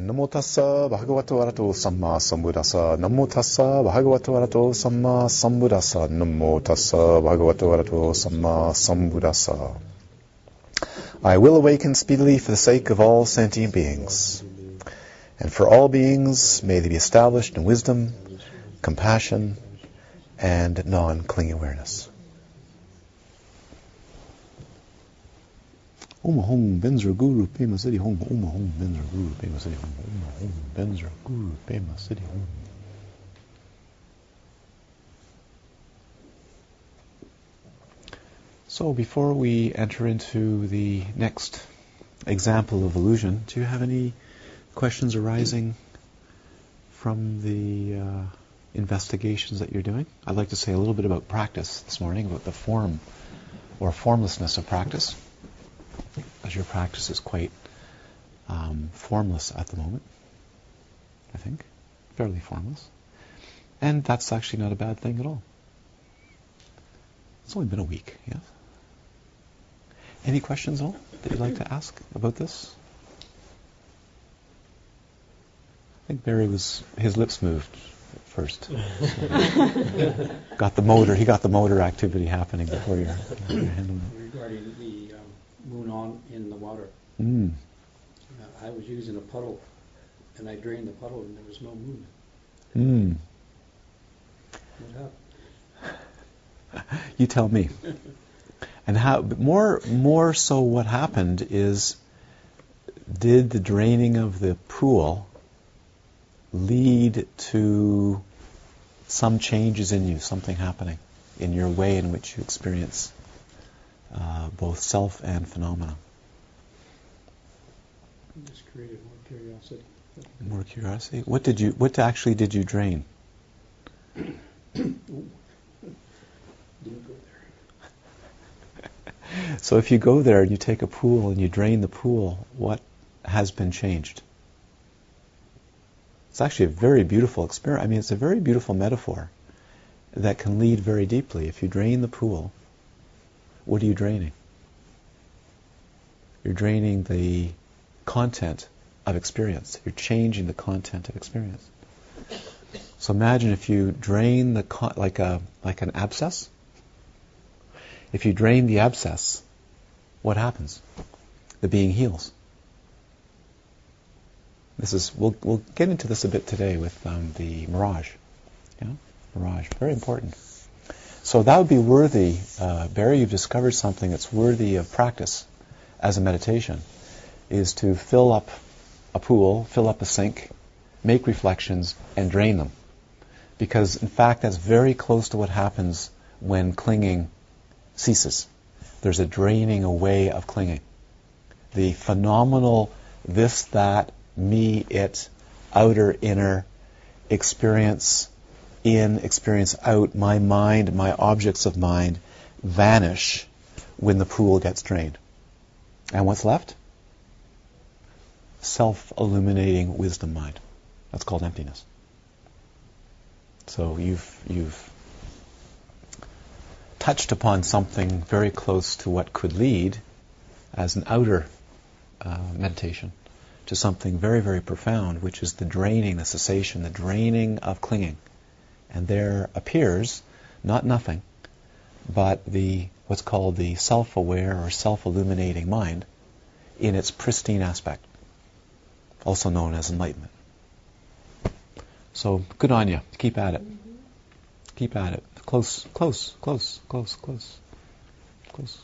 Namo tassa bhagavato arahato samma sambuddhassa. Namo tassa bhagavato arahato samma sambuddhassa. Namo tassa bhagavato arahato samma sambuddhassa. I will awaken speedily for the sake of all sentient beings. And for all beings, may they be established in wisdom, compassion, and non-clinging awareness. Om Hum Benzra Guru Pema Siddhi Hum Om Hum Benzra Guru Pema Siddhi Hum Om Hum Benzra Guru Pema Siddhi Hum So before we enter into the next example of illusion, do you have any questions arising from the uh, investigations that you're doing? I'd like to say a little bit about practice this morning, about the form or formlessness of practice as your practice is quite um, formless at the moment, I think, fairly formless. And that's actually not a bad thing at all. It's only been a week, yes? Any questions at all that you'd like to ask about this? I think Barry was, his lips moved first. Got the motor, he got the motor activity happening before you're, you're handling it. Regarding the in the water, Mm. uh, I was using a puddle, and I drained the puddle, and there was no moon. Mm. What happened? You tell me. And how but more more so what happened is did the draining of the pool lead to some changes in you, something happening in your way in which you experience uh, both self and phenomena? Just created more curiosity. More curiosity. What did you? What actually did you drain? Didn't go there. So if you go there and you take a pool and you drain the pool, what has been changed? It's actually a very beautiful experience. I mean, it's a very beautiful metaphor that can lead very deeply. If you drain the pool, what are you draining? You're draining the content of experience. You're changing the content of experience. So imagine if you drain the con- like a like an abscess. If you drain the abscess, what happens? The being heals. This is we'll we'll get into this a bit today with um, the mirage. Yeah, mirage, very important. So that would be worthy, uh, Barry. You've discovered something that's worthy of practice as a meditation, is to fill up a pool, fill up a sink, make reflections, and drain them, because in fact that's very close to what happens when clinging ceases. There's a draining away of clinging. The phenomenal this, that, me, it, outer, inner, experience in, experience out, my mind, my objects of mind vanish when the pool gets drained. And what's left? Self illuminating wisdom mind. That's called emptiness. So you've, you've touched upon something very close to what could lead as an outer uh, meditation to something very, very profound, which is the draining, the cessation, the draining of clinging. And there appears not nothing, but the what's called the self-aware or self-illuminating mind in its pristine aspect, also known as enlightenment. So good on you. Keep at it. Keep at it. Close, close, close, close, close, close.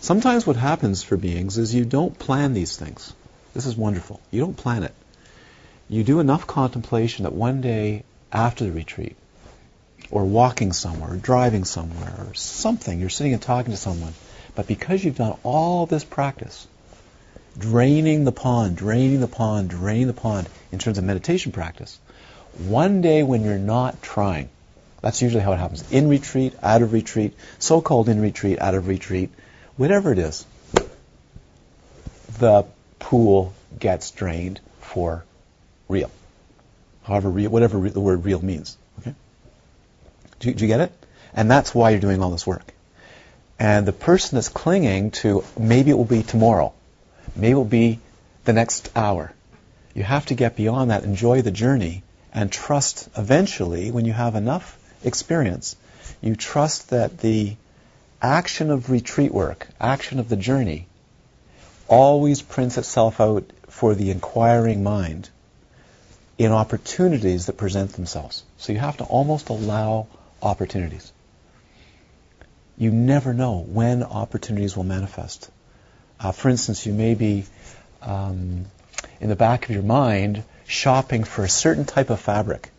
Sometimes what happens for beings is you don't plan these things. This is wonderful. You don't plan it. You do enough contemplation that one day after the retreat, or walking somewhere, or driving somewhere, or something, you're sitting and talking to someone, but because you've done all this practice, draining the pond, draining the pond, draining the pond in terms of meditation practice, one day when you're not trying, that's usually how it happens. In retreat, out of retreat, so-called in retreat, out of retreat, whatever it is, the pool gets drained for real. However, real, whatever the word real means. Do do you get it? And that's why you're doing all this work. And the person that's clinging to maybe it will be tomorrow, maybe it will be the next hour, You have to get beyond that, enjoy the journey, and trust eventually, when you have enough experience, you trust that the action of retreat work, action of the journey, always prints itself out for the inquiring mind in opportunities that present themselves. So you have to almost allow opportunities. You never know when opportunities will manifest. Uh, for instance, you may be um, in the back of your mind shopping for a certain type of fabric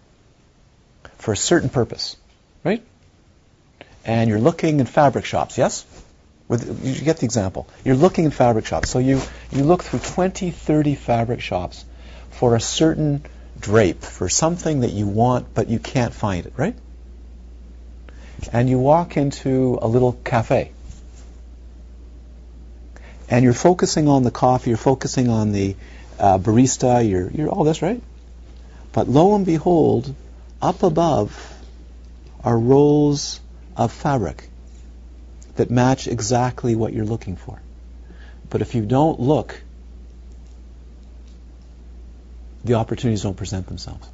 for a certain purpose, right? And you're looking in fabric shops, yes? With, you get the example. You're looking in fabric shops. So you, you look through 20, 30 fabric shops for a certain drape, for something that you want but you can't find it, right? And you walk into a little cafe. And you're focusing on the coffee, you're focusing on the uh, barista, you're, you're all this, right? But lo and behold, up above are rolls of fabric that match exactly what you're looking for. But if you don't look, the opportunities don't present themselves.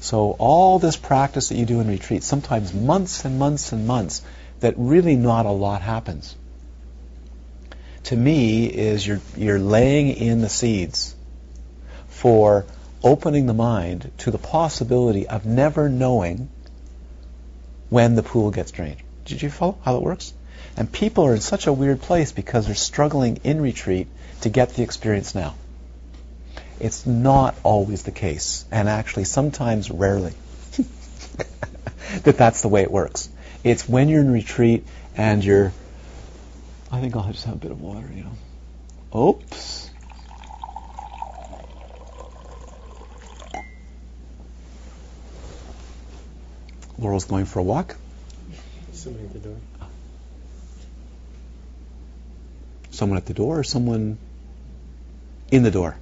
So all this practice that you do in retreat, sometimes months and months and months, that really not a lot happens. To me, is you're you're laying in the seeds for opening the mind to the possibility of never knowing when the pool gets drained. Did you follow how it works? And people are in such a weird place because they're struggling in retreat to get the experience now. It's not always the case, and actually sometimes rarely, that that's the way it works. It's when you're in retreat and you're, I think I'll just have a bit of water, you know. Oops. Laurel's going for a walk. Somebody at the door. Someone at the door or someone in the door?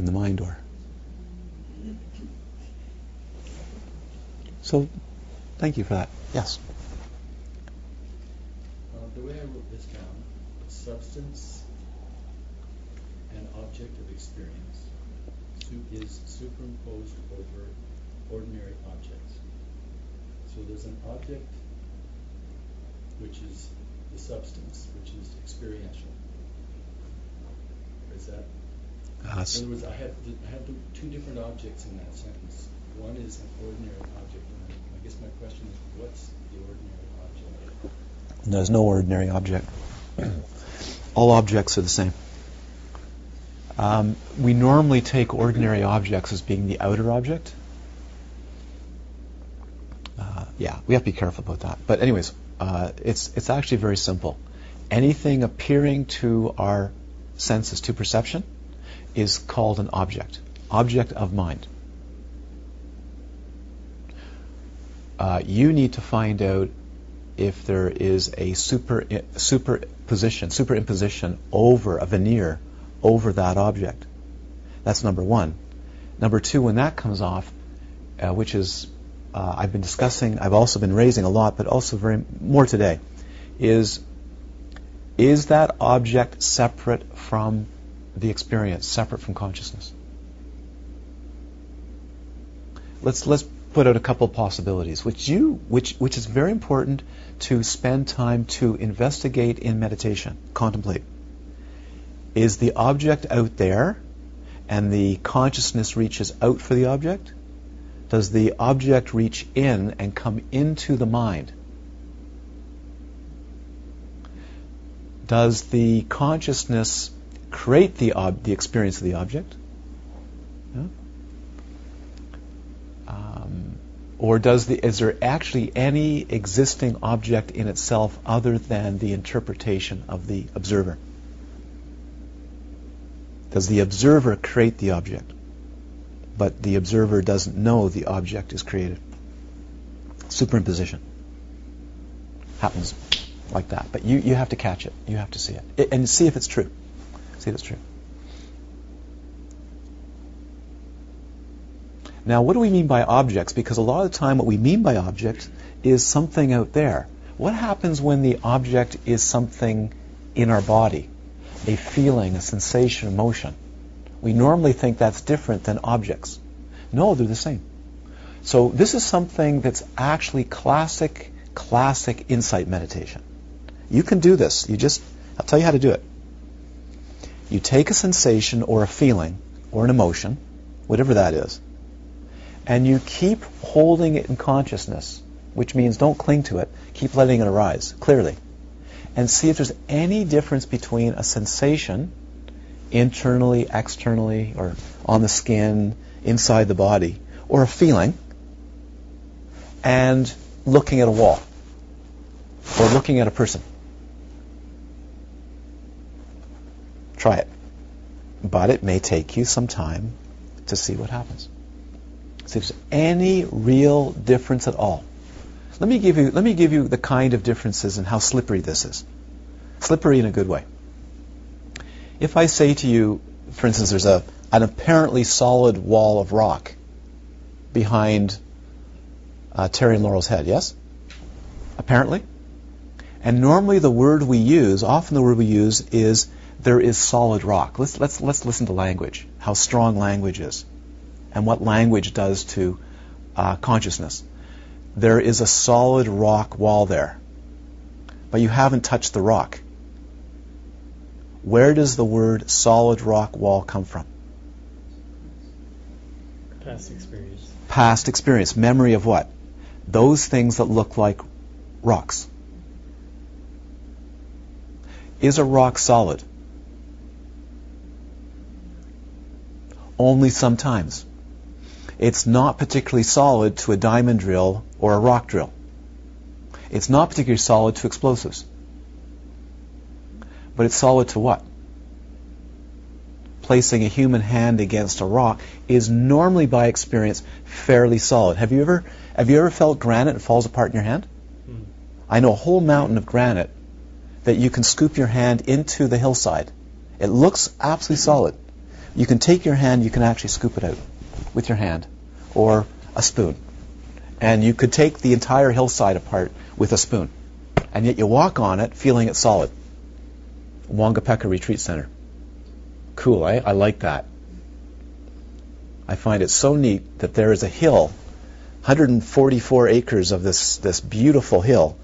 In the mind door. So, thank you for that. Yes. Uh, the way I wrote this down, substance and object of experience is superimposed over ordinary objects. So there's an object which is the substance, which is experiential. Is that? Uh, In other words, I have the, I the two different objects in that sentence. One is an ordinary object, and I guess my question is, what's the ordinary object? there's no ordinary object. All objects are the same. Um, we normally take ordinary objects as being the outer object. Uh, yeah, we have to be careful about that. But anyways, uh, it's it's actually very simple. Anything appearing to our senses, to perception, is called an object, object of mind. Uh, you need to find out if there is a super superposition, superimposition over a veneer over that object. That's number one. Number two, when that comes off, uh, which is uh, I've been discussing, I've also been raising a lot, but also very more today, is is that object separate from the experience, separate from consciousness? Let's let's put out a couple of possibilities, which you which which is very important to spend time to investigate in meditation, contemplate. Is the object out there and the consciousness reaches out for the object? Does the object reach in and come into the mind? Does the consciousness create the, ob- the experience of the object? Yeah? Um, or does the, is there actually any existing object in itself other than the interpretation of the observer? Does the observer create the object? But the observer doesn't know the object is created. Superimposition happens like that. But you, you have to catch it. You have to see it. it. And see if it's true. See that's true. Now, what do we mean by objects? Because a lot of the time, what we mean by object is something out there. What happens when the object is something in our body? A feeling, a sensation, emotion. We normally think that's different than objects. No, they're the same. So this is something that's actually classic, classic insight meditation. You can do this. You just, I'll tell you how to do it. You take a sensation or a feeling or an emotion, whatever that is, and you keep holding it in consciousness, which means don't cling to it. Keep letting it arise clearly. And see if there's any difference between a sensation internally, externally, or on the skin, inside the body, or a feeling, and looking at a wall or looking at a person. Try it. But it may take you some time to see what happens. See if there's any real difference at all. Let me give you let me give you the kind of differences and how slippery this is. Slippery in a good way. If I say to you, for instance, there's a an apparently solid wall of rock behind uh, Terry and Laurel's head, yes? Apparently. And normally the word we use, often the word we use is there is solid rock. Let's, let's, let's listen to language, how strong language is, and what language does to uh, consciousness. There is a solid rock wall there, but you haven't touched the rock. Where does the word solid rock wall come from? Past experience. Past experience. Memory of what? Those things that look like rocks. Is a rock solid? Only sometimes. It's not particularly solid to a diamond drill or a rock drill. It's not particularly solid to explosives. But it's solid to what? Placing a human hand against a rock is normally by experience fairly solid. Have you ever have you ever felt granite falls apart in your hand? Mm. I know a whole mountain of granite that you can scoop your hand into the hillside. It looks absolutely solid. You can take your hand, you can actually scoop it out with your hand or a spoon. And you could take the entire hillside apart with a spoon. And yet you walk on it feeling it solid. Wangapeka Retreat Center. Cool, eh? I like that. I find it so neat that there is a hill, 144 acres of this, this beautiful hill,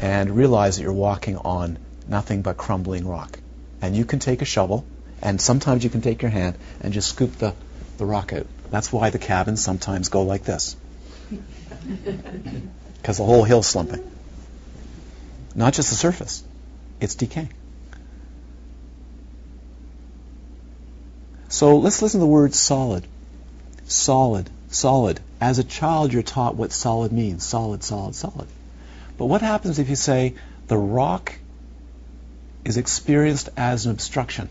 and realize that you're walking on nothing but crumbling rock. And you can take a shovel, and sometimes you can take your hand and just scoop the, the rock out. That's why the cabins sometimes go like this. Because the whole hill's slumping. Not just the surface, it's decaying. So let's listen to the word solid. Solid, solid. As a child, you're taught what solid means solid, solid, solid. But what happens if you say the rock is experienced as an obstruction?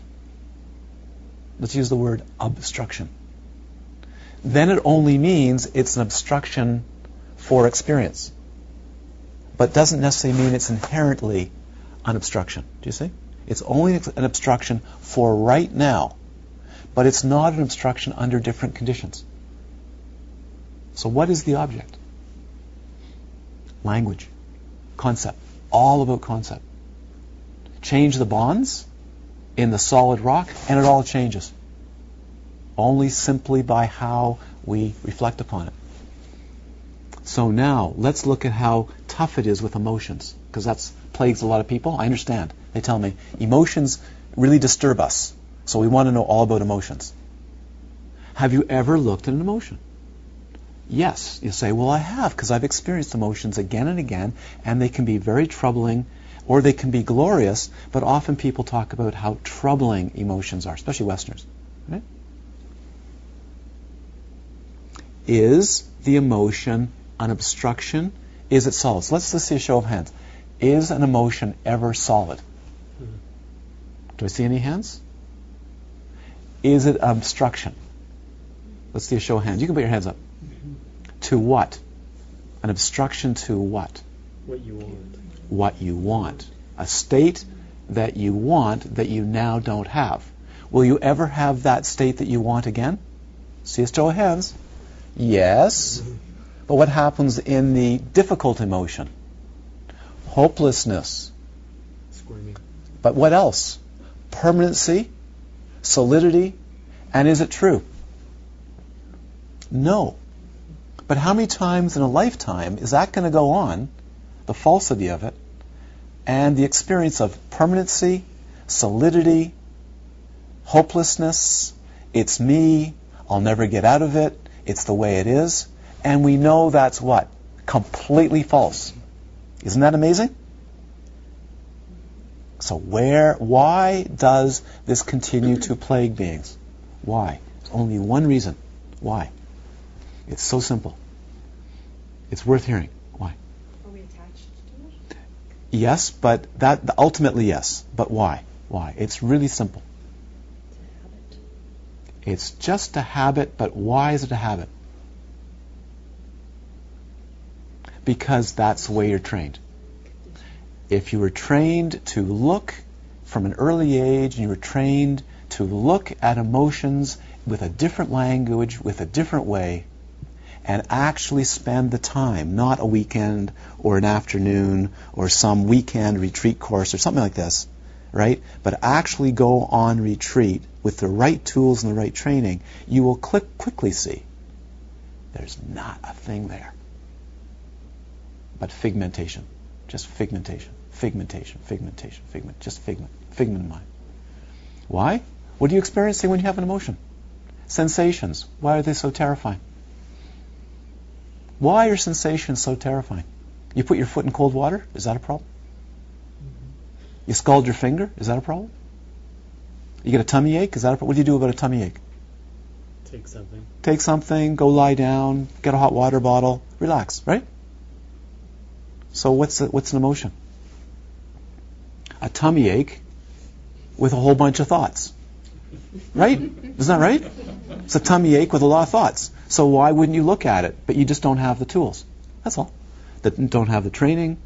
Let's use the word obstruction. Then it only means it's an obstruction for experience, but doesn't necessarily mean it's inherently an obstruction. Do you see? It's only an obstruction for right now, but it's not an obstruction under different conditions. So, what is the object? Language, concept, all about concept. Change the bonds in the solid rock, and it all changes. Only simply by how we reflect upon it. So now let's look at how tough it is with emotions, because that plagues a lot of people. I understand. They tell me emotions really disturb us, so we want to know all about emotions. Have you ever looked at an emotion? Yes. You say, well, I have, because I've experienced emotions again and again, and they can be very troubling or they can be glorious, but often people talk about how troubling emotions are, especially Westerners. Right? Is the emotion an obstruction? Is it solid? So let's, let's see a show of hands. Is an emotion ever solid? Hmm. Do I see any hands? Is it obstruction? Let's see a show of hands. You can put your hands up. Mm-hmm. To what? An obstruction to what? What you want. What you want. A state that you want that you now don't have. Will you ever have that state that you want again? See a show of hands. Yes. But what happens in the difficult emotion? Hopelessness. Squirming. But what else? Permanency, solidity, And is it true? No. But how many times in a lifetime is that going to go on, the falsity of it, and the experience of permanency, solidity, hopelessness, it's me, I'll never get out of it, it's the way it is, and we know that's what? Completely false. Isn't that amazing? So where, why does this continue to plague beings? Why? There's only one reason. Why? It's so simple. It's worth hearing. Why? Are we attached to it? Yes, but that ultimately yes. But why? Why? It's really simple. It's. Just a habit, but why is it a habit? Because that's the way you're trained. If you were trained to look from an early age and you were trained to look at emotions with a different language, with a different way, and actually spend the time, not a weekend or an afternoon or some weekend retreat course or something like this, right? But actually go on retreat with the right tools and the right training, you will click, quickly see there's not a thing there but figmentation. Just figmentation, figmentation, figmentation, figment, just figment, figment of mind. Why? What are you experiencing when you have an emotion? Sensations. Why are they so terrifying? Why are sensations so terrifying? You put your foot in cold water, is that a problem? You scald your finger, is that a problem? You get a tummy ache, is that a problem? What do you do about a tummy ache? Take something. Take something, go lie down, get a hot water bottle, relax, right? So what's a, what's an emotion? A tummy ache with a whole bunch of thoughts. Right? Isn't that right? It's a tummy ache with a lot of thoughts. So why wouldn't you look at it? But you just don't have the tools. That's all. That don't have the training,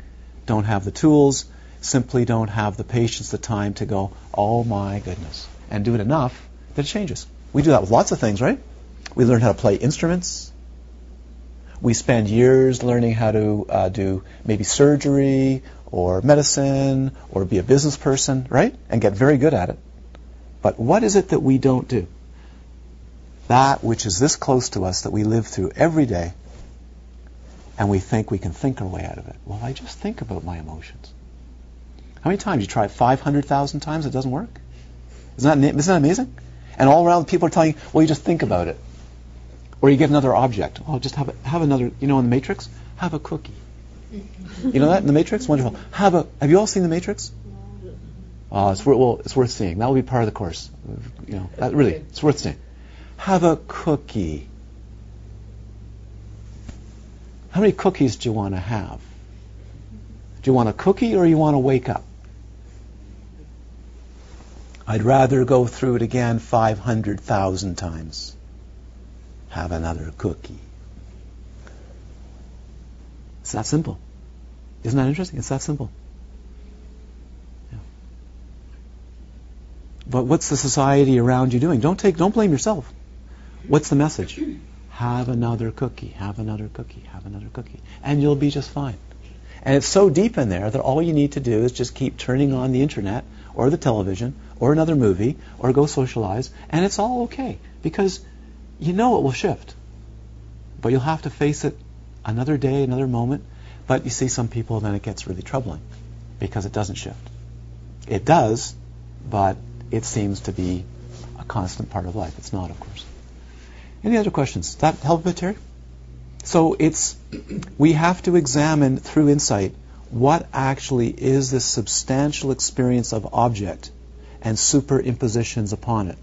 don't have the tools, simply don't have the patience, the time to go, oh my goodness, and do it enough that it changes. We do that with lots of things, right? We learn how to play instruments. We spend years learning how to uh, do maybe surgery or medicine or be a business person, right? And get very good at it. But what is it that we don't do? That which is this close to us that we live through every day and we think we can think our way out of it. Well, I just think about my emotions. How many times? You try it 500,000 times, it doesn't work? Isn't that, isn't that amazing? And all around people are telling you, well, you just think about it. Or you get another object. Oh, just have, a, have another, you know, in the Matrix, have a cookie. You know that in the Matrix? Wonderful. Have a, have you all seen the Matrix? Oh, it's, well, it's worth seeing. That will be part of the course. You know, that, really, it's worth seeing. Have a cookie. How many cookies do you want to have? Do you want a cookie or you want to wake up? I'd rather go through it again 500,000 times. Have another cookie. It's that simple. Isn't that interesting? It's that simple. Yeah. But what's the society around you doing? Don't take don't blame yourself. What's the message? Have another cookie, have another cookie, have another cookie. And you'll be just fine. And it's so deep in there that all you need to do is just keep turning on the internet or the television or another movie or go socialize and it's all okay because you know it will shift. But you'll have to face it another day, another moment. But you see some people then it gets really troubling because it doesn't shift. It does, but it seems to be a constant part of life. It's not, of course. Any other questions? Does that help a bit, Terry? So it's we have to examine through insight what actually is this substantial experience of object and superimpositions upon it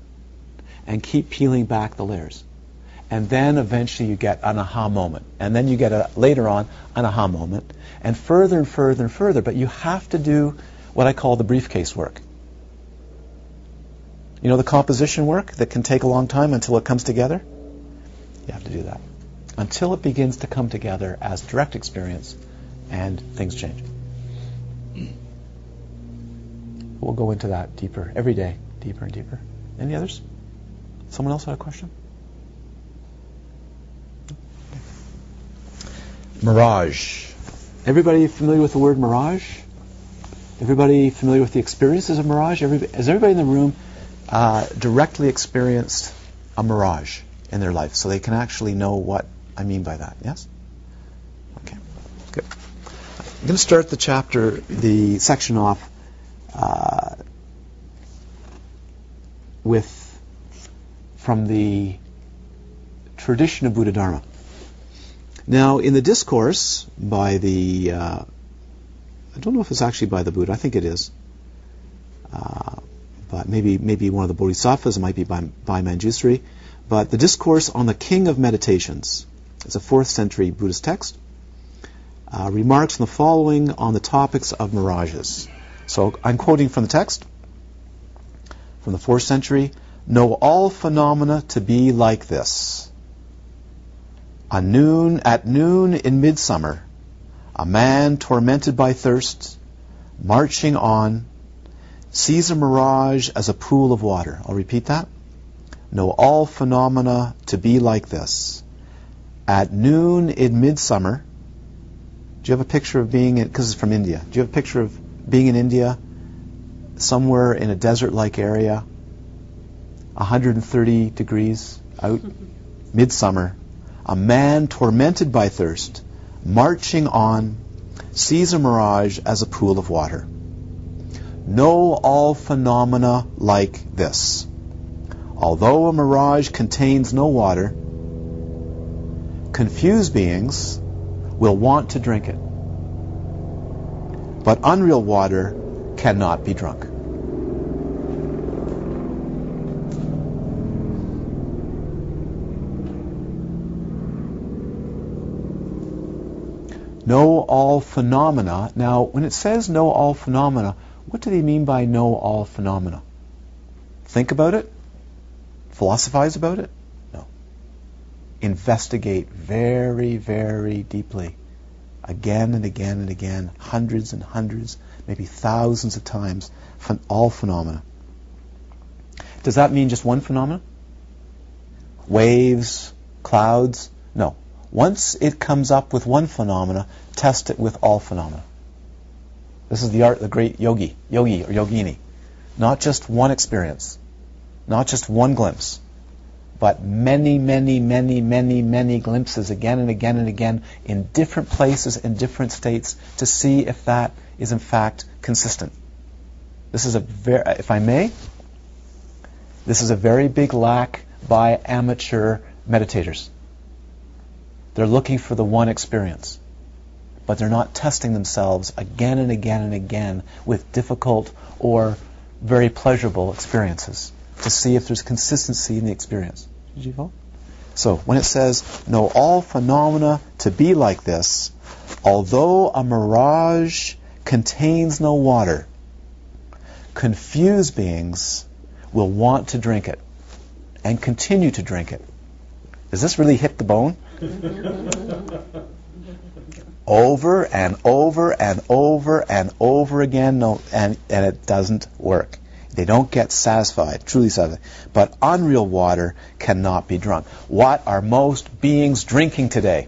and keep peeling back the layers. And then eventually you get an aha moment. And then you get a, later on an aha moment. And further and further and further. But you have to do what I call the briefcase work. You know the composition work that can take a long time until it comes together? You have to do that. Until it begins to come together as direct experience and things change. We'll go into that deeper every day, deeper and deeper. Any others? Someone else had a question? Mirage. Everybody familiar with the word mirage? Everybody familiar with the experiences of mirage? Everybody, has everybody in the room uh, directly experienced a mirage in their life so they can actually know what I mean by that. Yes? Okay, good. I'm going to start the chapter, the section off uh, with from the tradition of Buddha Dharma. Now, in the discourse by the, uh, I don't know if it's actually by the Buddha, I think it is, uh, but maybe maybe one of the Bodhisattvas, might be by, by Manjusri, but the discourse on the King of Meditations, it's a fourth century Buddhist text, uh, remarks on the following on the topics of mirages. So I'm quoting from the text from the fourth century. Know all phenomena to be like this. A noon, at noon in midsummer, a man tormented by thirst, marching on, sees a mirage as a pool of water. I'll repeat that. Know all phenomena to be like this. At noon in midsummer, do you have a picture of being in, because it's from India, do you have a picture of being in India, somewhere in a desert like area, 130 degrees out, midsummer, a man tormented by thirst, marching on, sees a mirage as a pool of water. Know all phenomena like this. Although a mirage contains no water, confused beings will want to drink it. But unreal water cannot be drunk. Know all phenomena. Now, when it says know all phenomena, what do they mean by know all phenomena? Think about it? Philosophize about it? No. Investigate very, very deeply. Again and again and again, hundreds and hundreds, maybe thousands of times, all phenomena. Does that mean just one phenomenon? Waves, clouds? No. Once it comes up with one phenomena, test it with all phenomena. This is the art of the great yogi, yogi or yogini. Not just one experience, not just one glimpse, but many, many, many, many, many glimpses again and again and again in different places in different states to see if that is in fact consistent. This is a very, if I may, this is a very big lack by amateur meditators. They're looking for the one experience. But they're not testing themselves again and again and again with difficult or very pleasurable experiences to see if there's consistency in the experience. Did you follow? So when it says, know all phenomena to be like this, although a mirage contains no water, confused beings will want to drink it and continue to drink it. Does this really hit the bone? over and over and over and over again, no, and, and it doesn't work. They don't get satisfied, truly satisfied. But unreal water cannot be drunk. What are most beings drinking today?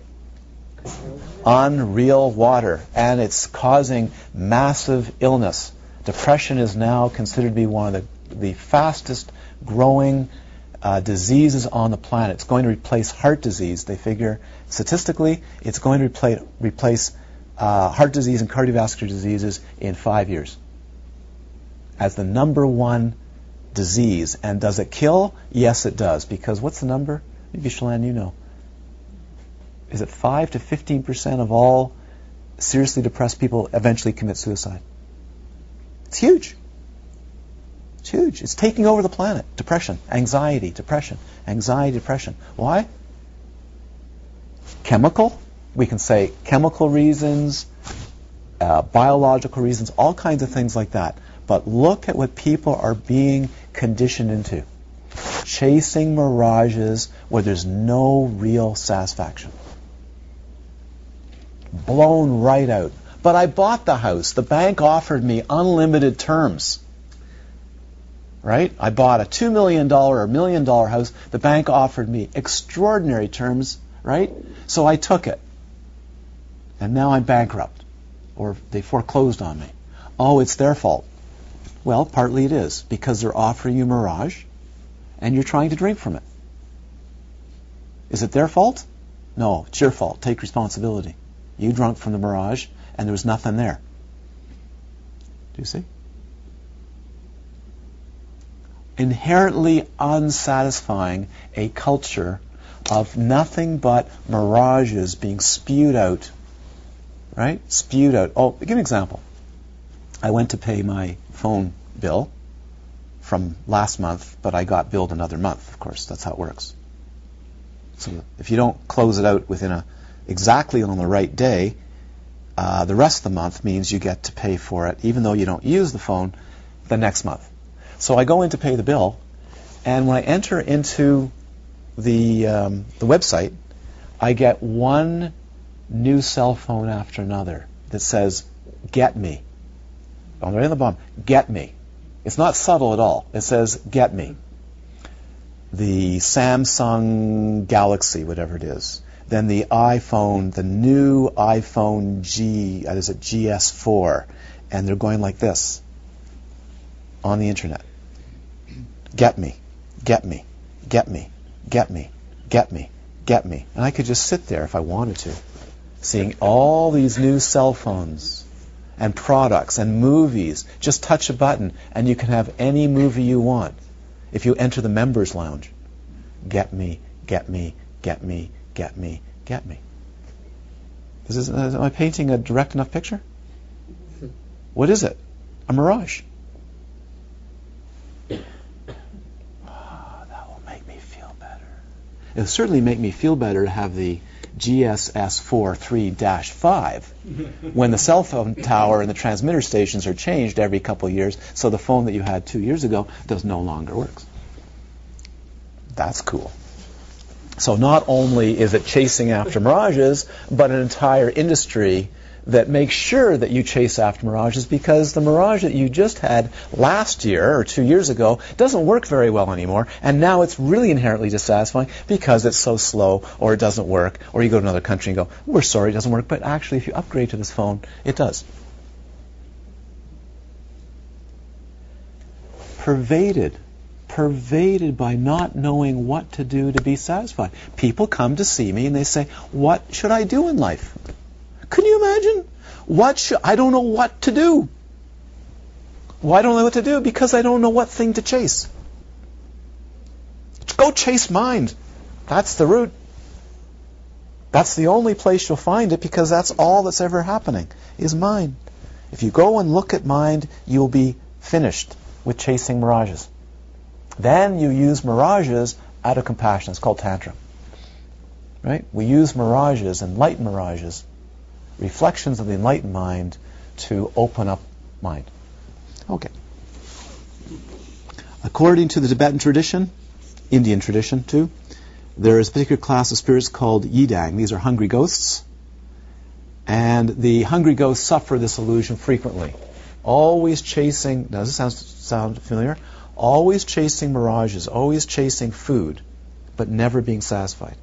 Unreal water. And it's causing massive illness. Depression is now considered to be one of the, the fastest growing uh, diseases on the planet. It's going to replace heart disease. They figure statistically it's going to replace, replace uh, heart disease and cardiovascular diseases in five years as the number one disease. And does it kill? Yes, it does. Because what's the number? Maybe Shalane, you know. Is it 5 to 15 percent of all seriously depressed people eventually commit suicide? It's huge. It's huge. It's taking over the planet. Depression, anxiety, depression, anxiety, depression. Why? Chemical. We can say chemical reasons, uh, biological reasons, all kinds of things like that. But look at what people are being conditioned into. Chasing mirages where there's no real satisfaction. Blown right out. But I bought the house. The bank offered me unlimited terms right? I bought a $2 million or million dollar house. The bank offered me extraordinary terms, right? So I took it. And now I'm bankrupt. Or they foreclosed on me. Oh, it's their fault. Well, partly it is because they're offering you mirage and you're trying to drink from it. Is it their fault? No, it's your fault. Take responsibility. You drunk from the mirage, and there was nothing there. Do you see? Inherently unsatisfying a culture of nothing but mirages being spewed out. Right? Spewed out. Oh, give an example. I went to pay my phone bill from last month, but I got billed another month, of course. That's how it works. So if you don't close it out within a exactly on the right day, uh, the rest of the month means you get to pay for it, even though you don't use the phone, the next month. So I go in to pay the bill, and when I enter into the um, the website, I get one new cell phone after another that says "Get me." On the the bottom, "Get me." It's not subtle at all. It says "Get me." The Samsung Galaxy, whatever it is, then the iPhone, the new iPhone G, uh, is it GS4, and they're going like this on the internet. Get me, get me, get me, get me, get me, get me. And I could just sit there if I wanted to, seeing all these new cell phones and products and movies. Just touch a button and you can have any movie you want if you enter the members lounge. Get me, get me, get me, get me, get me. Is this, am I painting a direct enough picture? What is it? A mirage. Ah, that will make me feel better. It'll certainly make me feel better to have the GSS4 3-5 when the cell phone tower and the transmitter stations are changed every couple of years, so the phone that you had two years ago does no longer works. That's cool. So not only is it chasing after mirages, but an entire industry that makes sure that you chase after mirages because the mirage that you just had last year or two years ago doesn't work very well anymore, and now it's really inherently dissatisfying because it's so slow or it doesn't work, or you go to another country and go, we're sorry it doesn't work, but actually if you upgrade to this phone, it does. Pervaded pervaded by not knowing what to do to be satisfied. People come to see me and they say, What should I do in life? Can you imagine? What should I don't know what to do. Why don't I know what to do? Because I don't know what thing to chase. Go chase mind. That's the root. That's the only place you'll find it because that's all that's ever happening is mind. If you go and look at mind, you'll be finished with chasing mirages. Then you use mirages out of compassion. It's called Tantra. Right? We use mirages, and light mirages, reflections of the enlightened mind to open up mind. Okay. According to the Tibetan tradition, Indian tradition too, there is a particular class of spirits called Yidang. These are hungry ghosts. And the hungry ghosts suffer this illusion frequently. Always chasing, does this sound, sound familiar? always chasing mirages, always chasing food, but never being satisfied.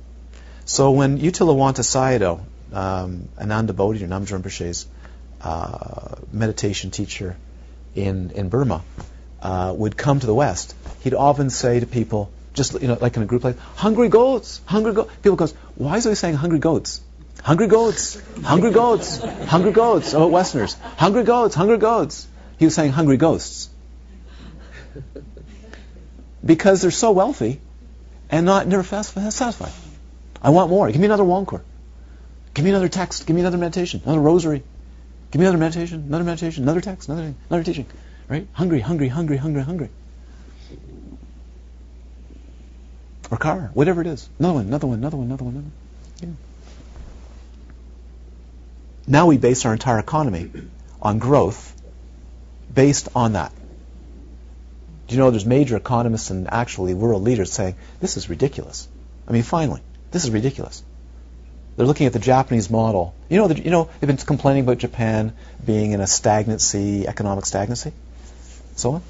So when U Thila Wunta Sayadaw, um, Ananda Bodhi or Namgyal Rinpoche's uh, meditation teacher in, in Burma, uh, would come to the West, he'd often say to people, just you know, like in a group like, hungry goats, hungry goats. People goes, why is he saying hungry goats? Hungry goats, hungry goats, hungry goats. Oh, Westerners, hungry goats, hungry goats. He was saying hungry ghosts because they're so wealthy and not never satisfied. I want more. Give me another Wangkur. Give me another text. Give me another meditation. Another rosary. Give me another meditation. Another meditation. Another text. Another another teaching. Right? Hungry, hungry, hungry, hungry, hungry. Or car, whatever it is. Another one. Another one. Another one. Another one. Another one. Yeah. Now we base our entire economy on growth based on that. Do you know there's major economists and actually world leaders saying this is ridiculous? I mean, finally, this is ridiculous. They're looking at the Japanese model. You know, the, you know they've been complaining about Japan being in a stagnancy, economic stagnancy, so on.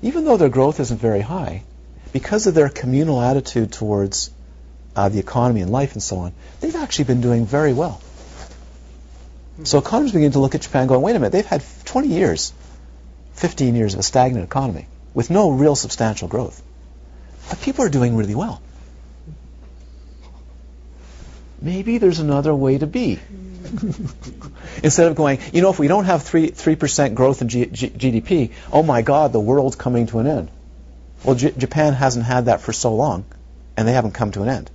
Even though their growth isn't very high, because of their communal attitude towards uh, the economy and life and so on, they've actually been doing very well. So economists begin to look at Japan going, wait a minute, they've had 20 years, 15 years of a stagnant economy with no real substantial growth. But people are doing really well. Maybe there's another way to be. Instead of going, you know, if we don't have 3, 3% growth in G- G- GDP, oh my God, the world's coming to an end. Well, J- Japan hasn't had that for so long, and they haven't come to an end.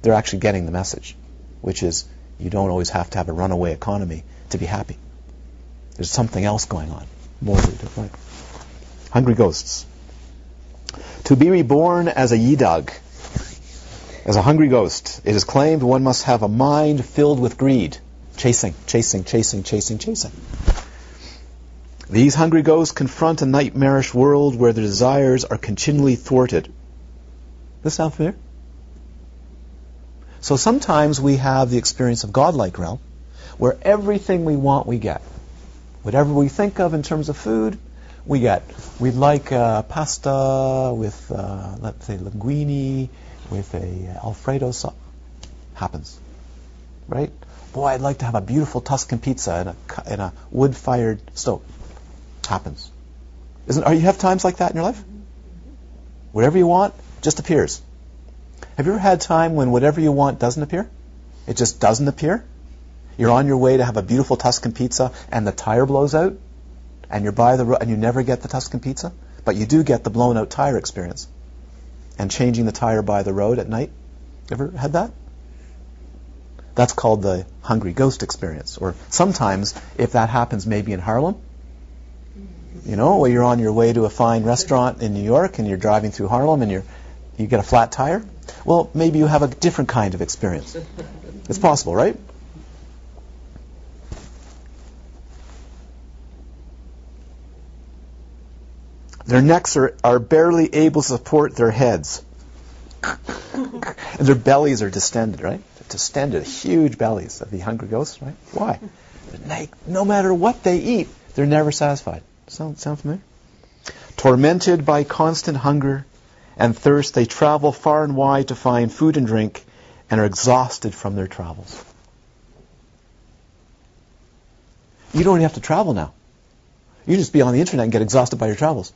They're actually getting the message, which is you don't always have to have a runaway economy to be happy. There's something else going on. More to the point. Hungry ghosts. To be reborn as a yidag, as a hungry ghost, it is claimed one must have a mind filled with greed, chasing, chasing, chasing, chasing, chasing. These hungry ghosts confront a nightmarish world where their desires are continually thwarted. This sound familiar? So sometimes we have the experience of godlike realm, where everything we want we get. Whatever we think of in terms of food, we get. We'd like uh, pasta with, uh, let's say, linguine, with a uh, Alfredo sauce. Happens, right? Boy, I'd like to have a beautiful Tuscan pizza in a, in a wood-fired stove. Happens. Isn't? Are you have times like that in your life? Whatever you want just appears. Have you ever had time when whatever you want doesn't appear? It just doesn't appear. You're on your way to have a beautiful Tuscan pizza, and the tire blows out, and you're by the road, and you never get the Tuscan pizza, but you do get the blown out tire experience, and changing the tire by the road at night. Ever had that? That's called the hungry ghost experience. Or sometimes, if that happens, maybe in Harlem, you know, where you're on your way to a fine restaurant in New York, and you're driving through Harlem, and you're you get a flat tire. Well, maybe you have a different kind of experience. It's possible, right? Their necks are, are barely able to support their heads. and their bellies are distended, right? Distended, huge bellies of the hungry ghosts, right? Why? No matter what they eat, they're never satisfied. Sound, sound familiar? Tormented by constant hunger and thirst, they travel far and wide to find food and drink and are exhausted from their travels. You don't even have to travel now. You just be on the internet and get exhausted by your travels.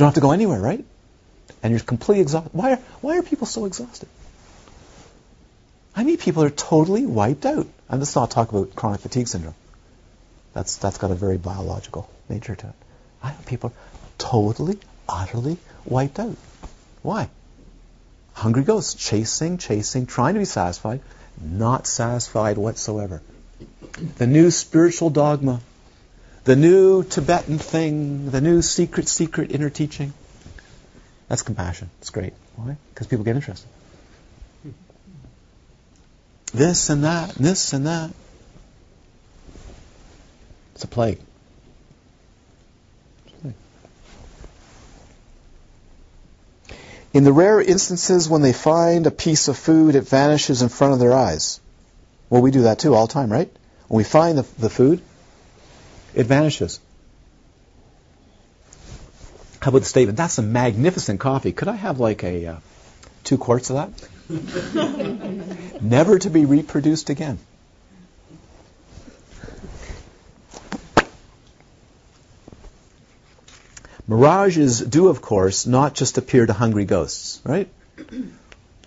You don't have to go anywhere, right? And you're completely exhausted. Why are, why are people so exhausted? I mean, people are totally wiped out. I'm just not talking about chronic fatigue syndrome. That's, that's got a very biological nature to it. I know people totally, utterly wiped out. Why? Hungry ghosts, chasing, chasing, trying to be satisfied, not satisfied whatsoever. The new spiritual dogma, the new Tibetan thing, the new secret, secret inner teaching. That's compassion. It's great. Why? Because people get interested. This and that, and this and that. It's a plague. In the rare instances when they find a piece of food, it vanishes in front of their eyes. Well, we do that too all the time, right? When we find the, the food, it vanishes. How about the statement? That's a magnificent coffee. Could I have like a uh, two quarts of that? Never to be reproduced again. Mirages do, of course, not just appear to hungry ghosts, right?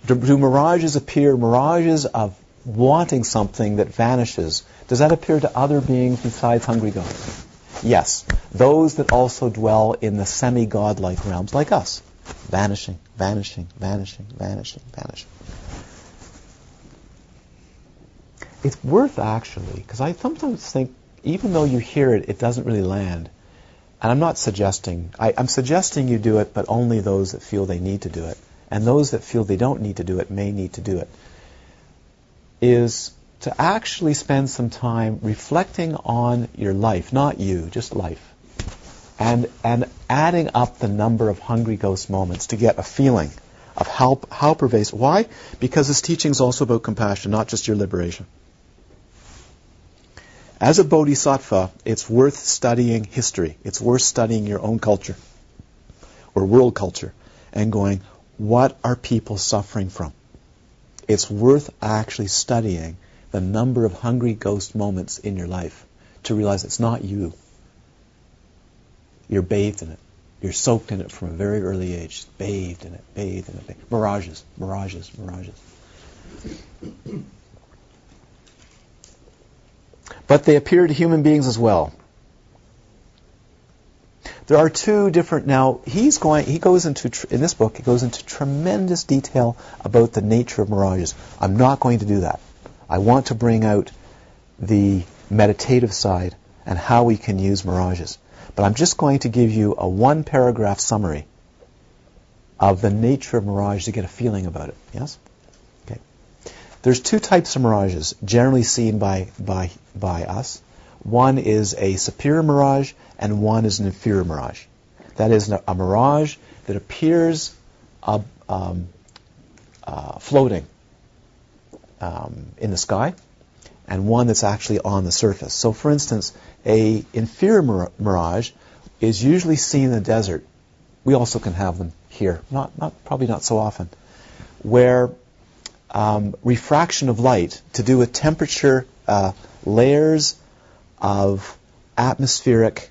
Do, do, mirages appear, mirages of wanting something that vanishes, does that appear to other beings besides hungry ghosts? Yes. Those that also dwell in the semi-godlike realms, like us. Vanishing, vanishing, vanishing, vanishing, vanishing. It's worth actually, because I sometimes think, even though you hear it, it doesn't really land. And I'm not suggesting, I, am suggesting you do it, but only those that feel they need to do it. And those that feel they don't need to do it may need to do it. Is to actually spend some time reflecting on your life, not you, just life. And, and adding up the number of hungry ghost moments to get a feeling of how, how pervasive. Why? Because this teaching is also about compassion, not just your liberation. As a bodhisattva, it's worth studying history. It's worth studying your own culture or world culture and going, what are people suffering from? It's worth actually studying the number of hungry ghost moments in your life to realize it's not you. You're bathed in it. You're soaked in it from a very early age, bathed in it, bathed in it. Mirages, mirages, mirages. But they appear to human beings as well. There are two different. Now he's going. He goes into in this book. He goes into tremendous detail about the nature of mirages. I'm not going to do that. I want to bring out the meditative side and how we can use mirages. But I'm just going to give you a one paragraph summary of the nature of mirage to get a feeling about it. Yes? Okay. There's two types of mirages generally seen by, by, by us. One is a superior mirage and one is an inferior mirage. That is a mirage that appears uh, um, uh, floating um, in the sky and one that's actually on the surface. So, for instance, a inferior mirage is usually seen in the desert. We also can have them here, not, not probably not so often, where um, refraction of light to do with temperature uh, layers of atmospheric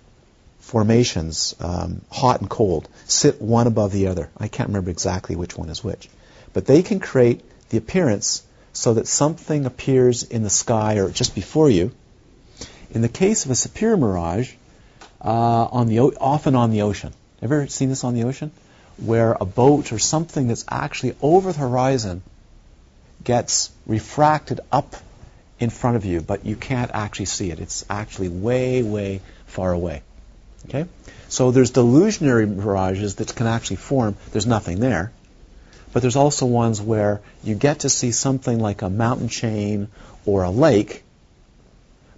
formations, um, hot and cold, sit one above the other. I can't remember exactly which one is which, but they can create the appearance so that something appears in the sky or just before you. In the case of a superior mirage, uh, on the o- often on the ocean. Ever seen this on the ocean? Where a boat or something that's actually over the horizon gets refracted up in front of you, but you can't actually see it. It's actually way, way far away. Okay? So there's delusionary mirages that can actually form. There's nothing there. But there's also ones where you get to see something like a mountain chain or a lake,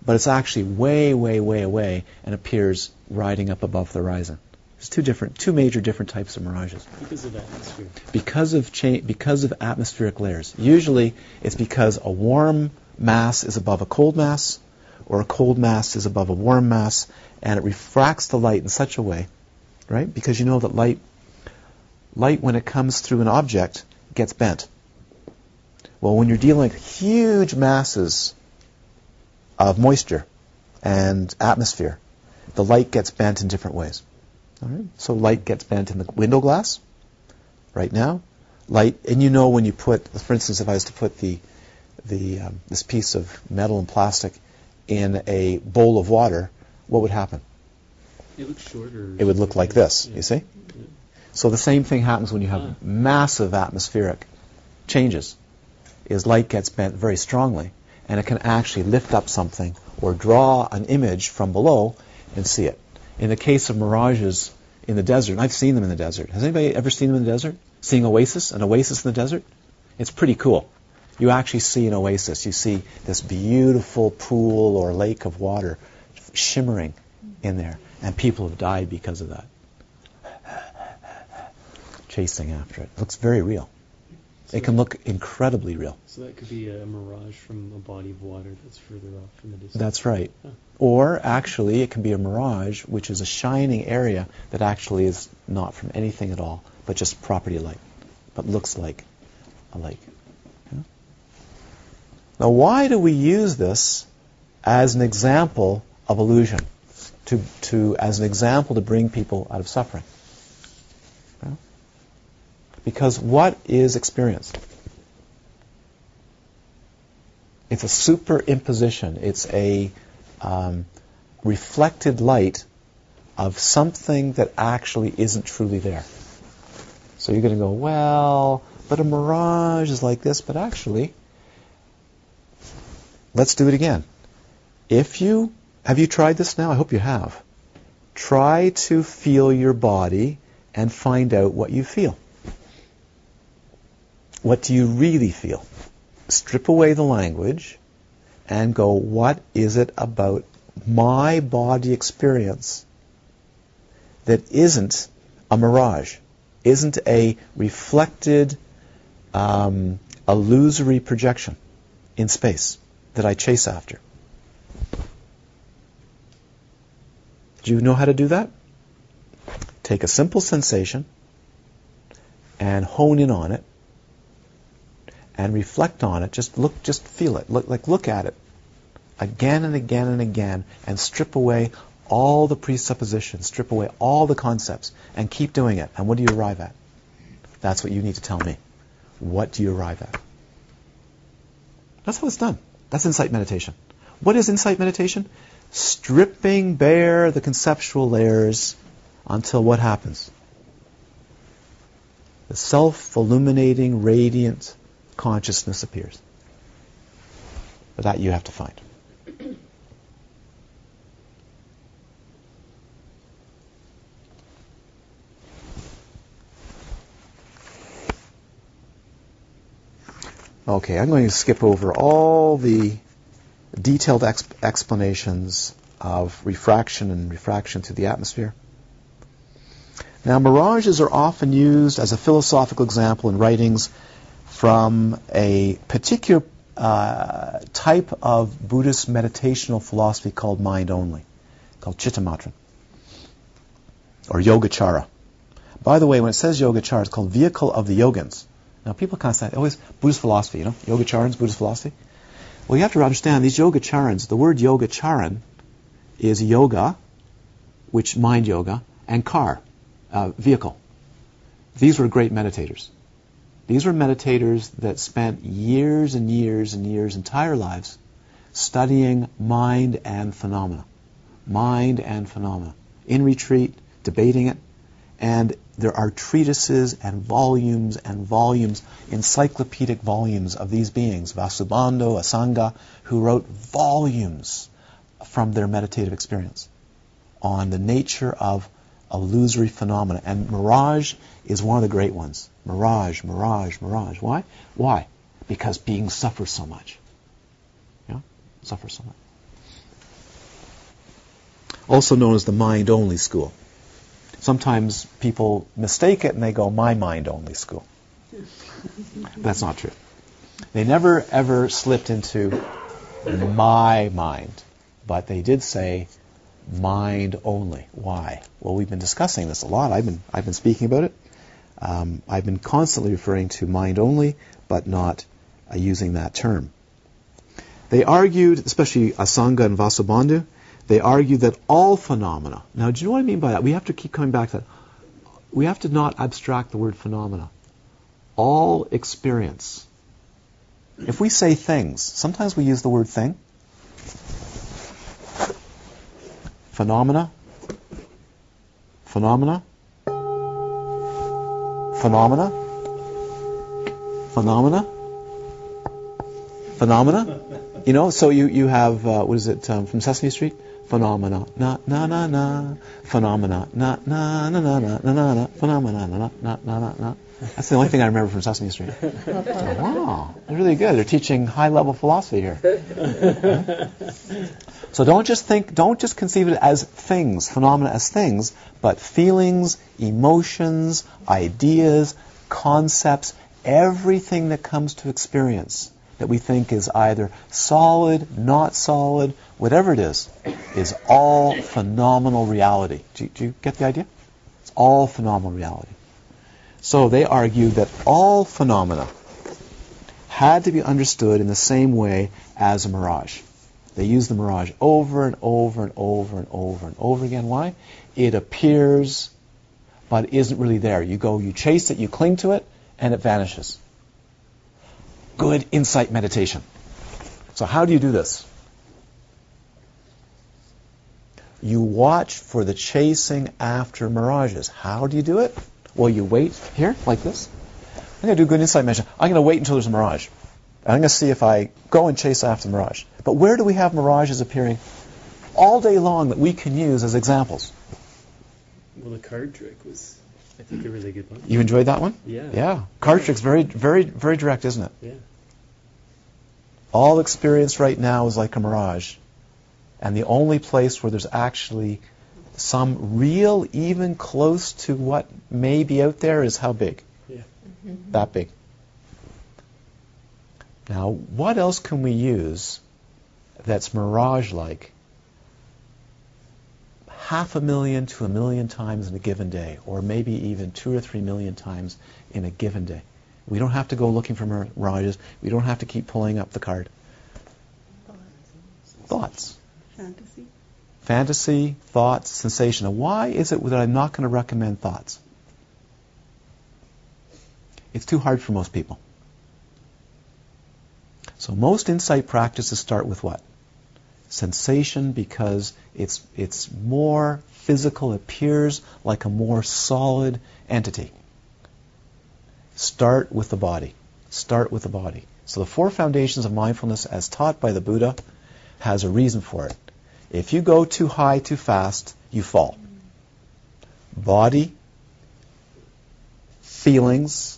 but it's actually way, way, way away and appears riding up above the horizon. There's two different, two major different types of mirages. Because of atmosphere. Because of cha- because of atmospheric layers. Usually, it's because a warm mass is above a cold mass, or a cold mass is above a warm mass, and it refracts the light in such a way, right? Because you know that light light, when it comes through an object, gets bent. Well, when you're dealing with huge masses of moisture and atmosphere, the light gets bent in different ways. All right? So light gets bent in the window glass right now. Light, and you know when you put, for instance, if I was to put the the um, this piece of metal and plastic in a bowl of water, what would happen? It looks shorter. It would look like this. Yeah. You see? Yeah. So the same thing happens when you have Ah. massive atmospheric changes. Is light gets bent very strongly, and it can actually lift up something or draw an image from below and see it. In the case of mirages in the desert, and I've seen them in the desert. Has anybody ever seen them in the desert? Seeing oasis, an oasis in the desert? It's pretty cool. You actually see an oasis. You see this beautiful pool or lake of water shimmering in there, and people have died because of that chasing after it. It looks very real. So It can look incredibly real. So that could be a mirage from a body of water that's further off in the distance. That's right. Huh. Or actually, it can be a mirage, which is a shining area that actually is not from anything at all, but just property light, but looks like a lake. Yeah? Now, why do we use this as an example of illusion? To, to, as an example to bring people out of suffering? Because what is experienced? It's a superimposition. It's a um, reflected light of something that actually isn't truly there. So you're going to go, well, but a mirage is like this, but actually, let's do it again. If you have you tried this now? I hope you have. Try to feel your body and find out what you feel. What do you really feel? Strip away the language and go, what is it about my body experience that isn't a mirage, isn't a reflected, um, illusory projection in space that I chase after? Do you know how to do that? Take a simple sensation and hone in on it and reflect on it. Just look, just feel it. Look, like look at it again and again and again, and strip away all the presuppositions, strip away all the concepts, and keep doing it. And what do you arrive at? That's what you need to tell me. What do you arrive at? That's how it's done. That's insight meditation. What is insight meditation? Stripping bare the conceptual layers until what happens? The self illuminating, radiant consciousness appears. But that you have to find. Okay, I'm going to skip over all the detailed exp- explanations of refraction and refraction through the atmosphere. Now, mirages are often used as a philosophical example in writings from a particular uh, type of Buddhist meditational philosophy called mind only, called Chittamatra, or Yogacara. By the way, when it says Yogacara, it's called vehicle of the yogins. Now, people say, always Buddhist philosophy, you know, Yogacharans, Buddhist philosophy. Well, you have to understand these Yogacharans, the word Yogacharan is yoga, which mind yoga, and car, uh, vehicle. These were great meditators. These were meditators that spent years and years and years, entire lives, studying mind and phenomena. Mind and phenomena. In retreat, debating it, and there are treatises and volumes and volumes, encyclopedic volumes of these beings, Vasubandhu, Asanga, who wrote volumes from their meditative experience on the nature of illusory phenomena. And mirage is one of the great ones. Mirage, mirage, mirage. Why? Why? Because being suffers so much. Yeah? Suffers so much. Also known as the mind only school sometimes people mistake it and they go, my mind only school. That's not true. They never ever slipped into my mind, but they did say mind only. Why? Well, we've been discussing this a lot. I've been I've been speaking about it. Um, I've been constantly referring to mind only, but not uh, using that term. They argued, especially Asanga and Vasubandhu, they argued that all phenomena. Now, do you know what I mean by that? We have to keep coming back to that. We have to not abstract the word phenomena. All experience. If we say things, sometimes we use the word thing. Phenomena. Phenomena. Phenomena. Phenomena. Phenomena. You know, so you, you have, uh, what is it, um, from Sesame Street? phenomena, na na na na, phenomena, na na na na na na na na, phenomena, na na na na na. That's the only thing I remember from Sesame Street. wow, they're really good. They're teaching high-level philosophy here. so don't just think, don't just conceive it as things, phenomena as things, but feelings, emotions, ideas, concepts, everything that comes to experience that we think is either solid, not solid, whatever it is, is all phenomenal reality. Do do you get the idea? It's all phenomenal reality. So they argued that all phenomena had to be understood in the same way as a mirage. They used the mirage over and over and over and over and over again. Why? It appears, but isn't really there. You go, you chase it, you cling to it, and it vanishes good insight meditation. So, how do you do this? You watch for the chasing after mirages. How do you do it? Well, you wait here, like this. I'm going to do a good insight meditation. I'm going to wait until there's a mirage. I'm going to see if I go and chase after the mirage. But where do we have mirages appearing all day long that we can use as examples? Well, the card trick was, I think, a really good one. You enjoyed that one? Yeah. Yeah. Card trick's very, very, very direct, isn't it? Yeah. All experience right now is like a mirage. And the only place where there's actually some real, even close to what may be out there is how big? Yeah. Mm-hmm. That big. Now, what else can we use that's mirage like? Half a million to a million times in a given day, or maybe even two or three million times in a given day. We don't have to go looking for mirages. We don't have to keep pulling up the card. Thoughts. Fantasy. Fantasy, thoughts, sensation. Now, why is it that I'm not going to recommend thoughts? It's too hard for most people. So most insight practices start with what? Sensation because it's it's more physical, appears like a more solid entity. Start with the body. Start with the body. So the four foundations of mindfulness as taught by the Buddha has a reason for it. If you go too high too fast, you fall. Body, feelings,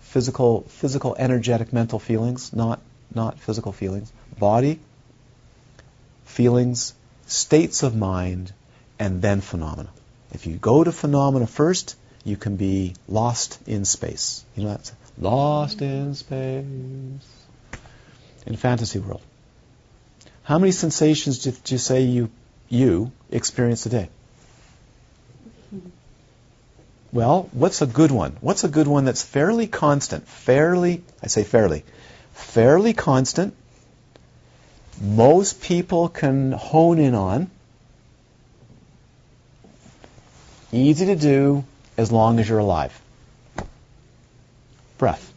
physical, physical, energetic, mental feelings, not, not physical feelings. Body, feelings, states of mind, and then phenomena. If you go to phenomena first, you can be lost in space. You know that's lost in space in fantasy world. How many sensations did you say you you experience a day? Well, what's a good one? What's a good one that's fairly constant? Fairly, I say fairly, fairly constant. Most people can hone in on. Easy to do as long as you're alive. Breath.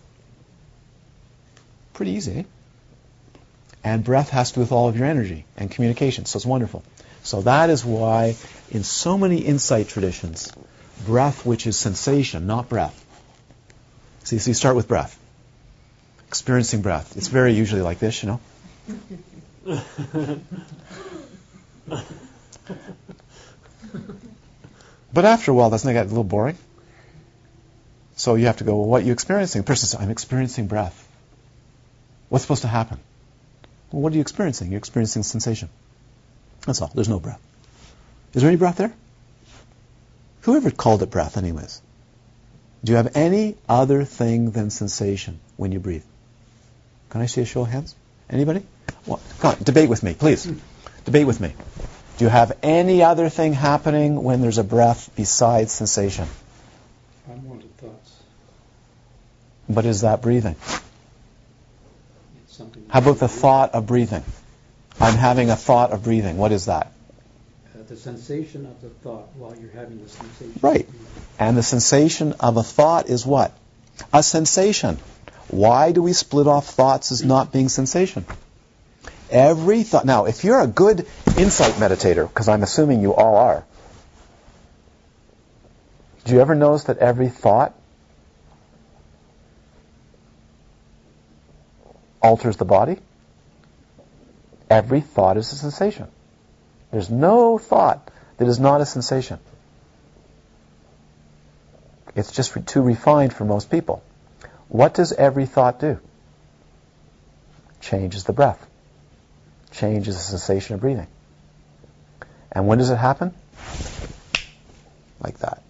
Pretty easy. Eh? And breath has to do with all of your energy and communication, so it's wonderful. So that is why in so many insight traditions, breath, which is sensation, not breath. See, so you start with breath. Experiencing breath. It's very usually like this, you know. but after a while, doesn't it get a little boring? So you have to go, well, what are you experiencing? The person says, I'm experiencing breath. What's supposed to happen? Well, what are you experiencing? You're experiencing sensation. That's all. There's no breath. Is there any breath there? Whoever called it breath, anyways? Do you have any other thing than sensation when you breathe? Can I see a show of hands? Anybody? Well, come on, debate with me, please. Debate with me. Do you have any other thing happening when there's a breath besides sensation? Unwanted thoughts. What is that breathing? How about the thought of breathing? I'm having a thought of breathing. What is that? Uh, the sensation of the thought while you're having the sensation. Right. And the sensation of a thought is what? A sensation. Why do we split off thoughts as not being sensation? Every thought. Now, if you're a good insight meditator, because I'm assuming you all are, do you ever notice that every thought alters the body? Every thought is a sensation. There's no thought that is not a sensation. It's just too refined for most people. What does every thought do? Changes the breath. Changes the sensation of breathing. And when does it happen? Like that.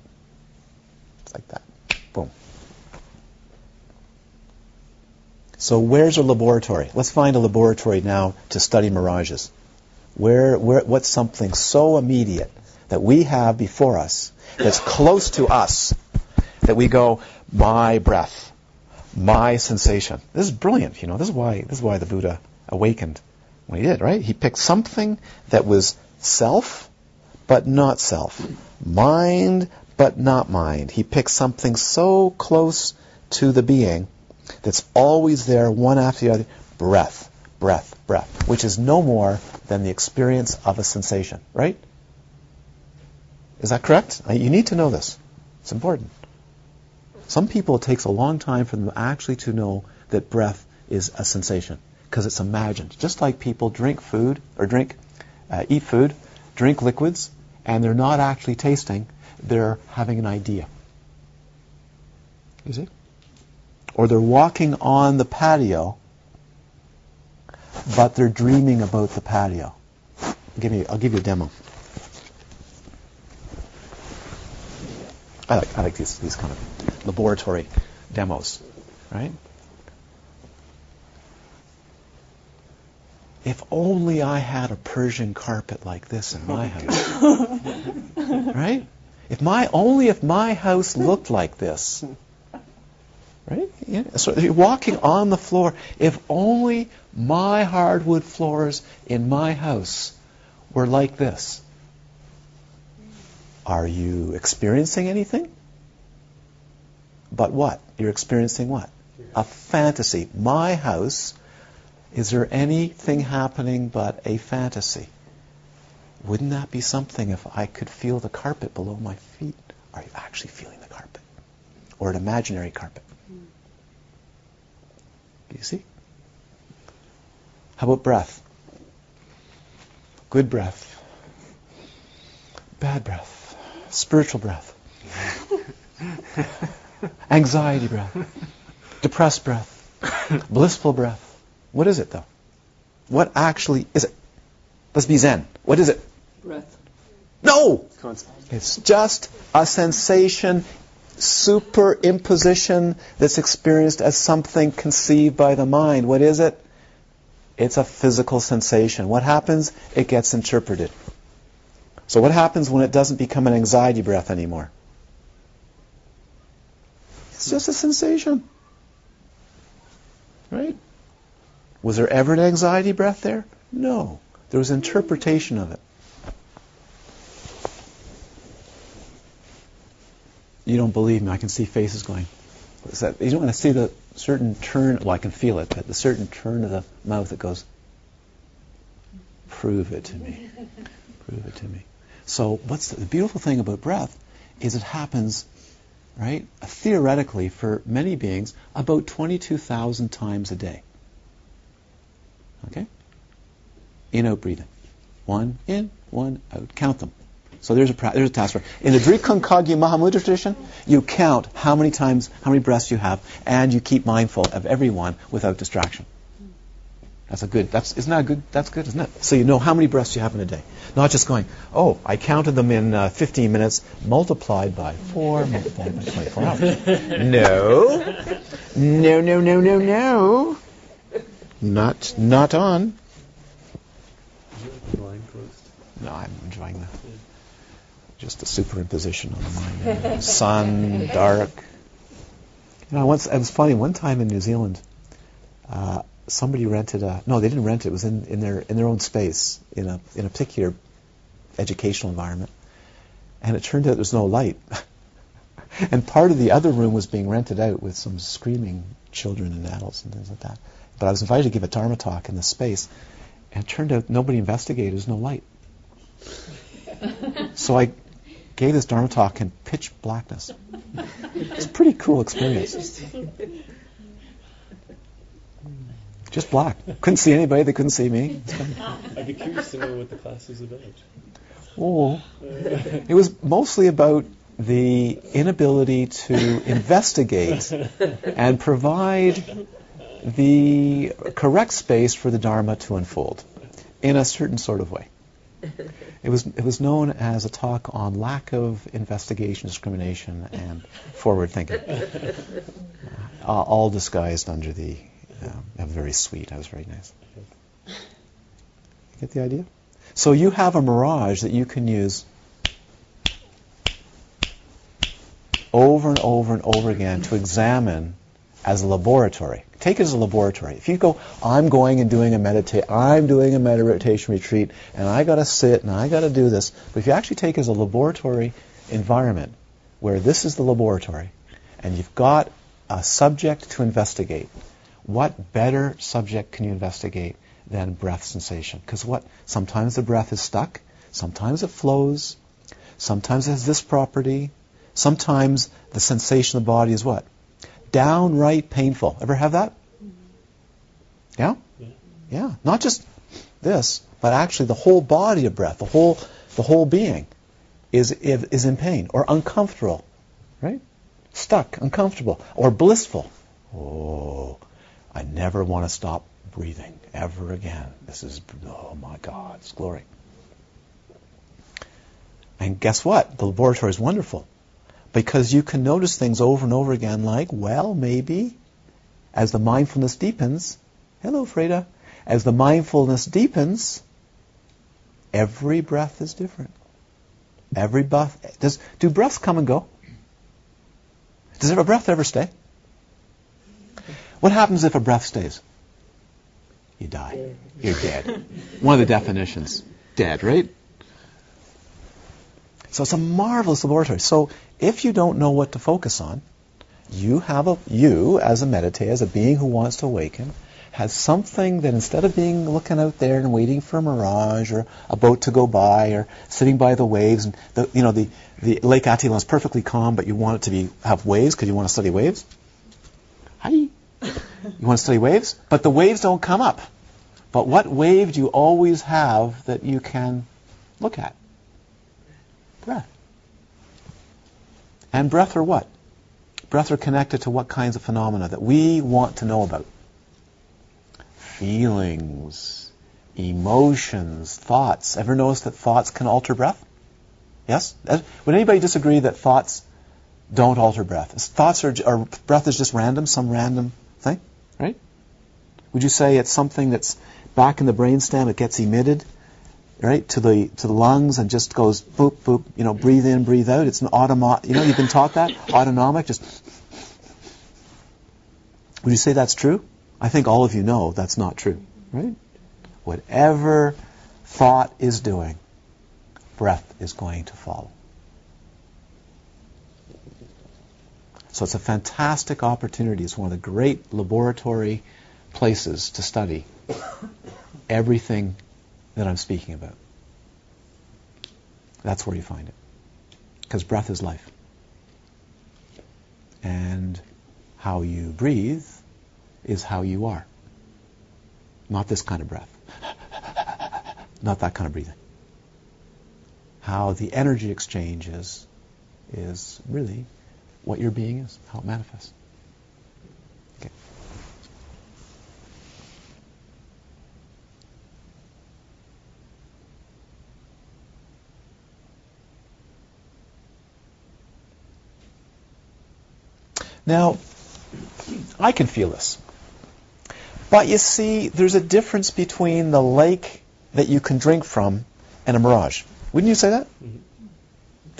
It's like that. So where's a laboratory? Let's find a laboratory now to study mirages. Where, where, what's something so immediate that we have before us that's close to us that we go, my breath, my sensation. This is brilliant, you know. This is why this is why the Buddha awakened when he did, right? He picked something that was self, but not self. Mind, but not mind. He picked something so close to the being that's always there, one after the other. Breath, breath, breath, which is no more than the experience of a sensation, right? Is that correct? You need to know this. It's important. Some people, it takes a long time for them actually to know that breath is a sensation because it's imagined. Just like people drink food or drink, uh, eat food, drink liquids, and they're not actually tasting, they're having an idea. You see? Or they're walking on the patio, but they're dreaming about the patio. I'll give you, I'll give you a demo. I like, I like these, these kind of laboratory demos, right? If only I had a Persian carpet like this in my house. right? If my only if my house looked like this. Right? Yeah. So you're walking on the floor. If only my hardwood floors in my house were like this. Are you experiencing anything? But what? You're experiencing what? A fantasy. My house, is there anything happening but a fantasy? Wouldn't that be something if I could feel the carpet below my feet? Are you actually feeling the carpet? Or an imaginary carpet? Do you see? How about breath? Good breath. Bad breath. Spiritual breath. Anxiety breath. Depressed breath. Blissful breath. What is it though? What actually is it? Let's be Zen. What is it? Breath. No! It's just a sensation, superimposition that's experienced as something conceived by the mind. What is it? It's a physical sensation. What happens? It gets interpreted. So what happens when it doesn't become an anxiety breath anymore? It's just a sensation. Right? Was there ever an anxiety breath there? No. There was interpretation of it. You don't believe me. I can see faces going. That? You don't want to see the certain turn. Well, I can feel it, but the certain turn of the mouth that goes. Prove it to me. Prove it to me. So, what's the, the beautiful thing about breath is it happens, right? Theoretically, for many beings, about 22,000 times a day. Okay? In out breathing. One in, one out. Count them. So there's a pra- there's a task for it. In the Drikung Kagyu Mahamudra tradition, you count how many times, how many breaths you have, and you keep mindful of everyone without distraction. That's a good. That's isn't that good? That's good, isn't it? So you know how many breaths you have in a day, not just going. Oh, I counted them in uh, 15 minutes, multiplied by four, multiplied by 24 hours. No, no, no, no, no, no. Not not on. The line closed. No, I'm enjoying the just a superimposition on the mind. Sun, dark. You know, once it was funny. One time in New Zealand, uh, somebody rented a. No, they didn't rent it. It was in, in their in their own space in a in a particular educational environment, and it turned out there was no light. and part of the other room was being rented out with some screaming children and adults and things like that. But I was invited to give a Dharma talk in this space, and it turned out nobody investigated. There's no light. So I gave this Dharma talk in pitch blackness. It's a pretty cool experience. Just black. Couldn't see anybody. They couldn't see me. I'd be curious to know what the class was about. Oh, it was mostly about the inability to investigate and provide the correct space for the Dharma to unfold in a certain sort of way. It was it was known as a talk on lack of investigation, discrimination, and forward thinking, uh, all disguised under the uh, very sweet. I was very nice. Get the idea? So you have a mirage that you can use over and over and over again to examine as a laboratory. Take it as a laboratory. If you go, I'm going and doing a meditate, I'm doing a meditation retreat, and I got to sit and I got to do this. But if you actually take it as a laboratory environment, where this is the laboratory, and you've got a subject to investigate, what better subject can you investigate than breath sensation? Because what? Sometimes the breath is stuck, sometimes it flows, sometimes it has this property, sometimes the sensation of the body is what? Downright painful. Ever have that? Mm-hmm. Yeah? Yeah. Not just this, but actually the whole body of breath, the whole the whole being is is in pain or uncomfortable, right? Stuck, uncomfortable, or blissful. Oh, I never want to stop breathing ever again. This is oh my God, it's glory. And guess what? The laboratory is wonderful because you can notice things over and over again like, well, maybe as the mindfulness deepens, hello, Freda, as the mindfulness deepens, every breath is different. Every breath, does, do breaths come and go? Does a breath ever stay? What happens if a breath stays? You die. You're dead. One of the definitions. dead, right? So it's a marvelous laboratory. So if you don't know what to focus on, you have a you as a meditator, as a being who wants to awaken, has something that instead of being looking out there and waiting for a mirage or a boat to go by or sitting by the waves and the, you know the, the Lake Atitlan is perfectly calm, but you want it to be have waves because you want to study waves. Hi. You want to study waves, but the waves don't come up. But what wave do you always have that you can look at? Breath. And breath are what? Breath are connected to what kinds of phenomena that we want to know about? Feelings, emotions, thoughts. Ever notice that thoughts can alter breath? Yes? Would anybody disagree that thoughts don't alter breath? Thoughts are, or breath is just random, some random thing, right? Would you say it's something that's back in the brainstem, it gets emitted, right, to the to the lungs and just goes boop boop, you know, breathe in, breathe out. It's an automatic. You know, you've been taught that autonomic. Just would you say that's true? I think all of you know that's not true, right? Whatever thought is doing, breath is going to follow. So it's a fantastic opportunity. It's one of the great laboratory places to study everything that I'm speaking about. That's where you find it. Because breath is life. And how you breathe is how you are. Not this kind of breath. Not that kind of breathing. How the energy exchange is, is really what your being is, how it manifests. Okay. Now, I can feel this. But you see, there's a difference between the lake that you can drink from and a mirage. Wouldn't you say that? Mm-hmm.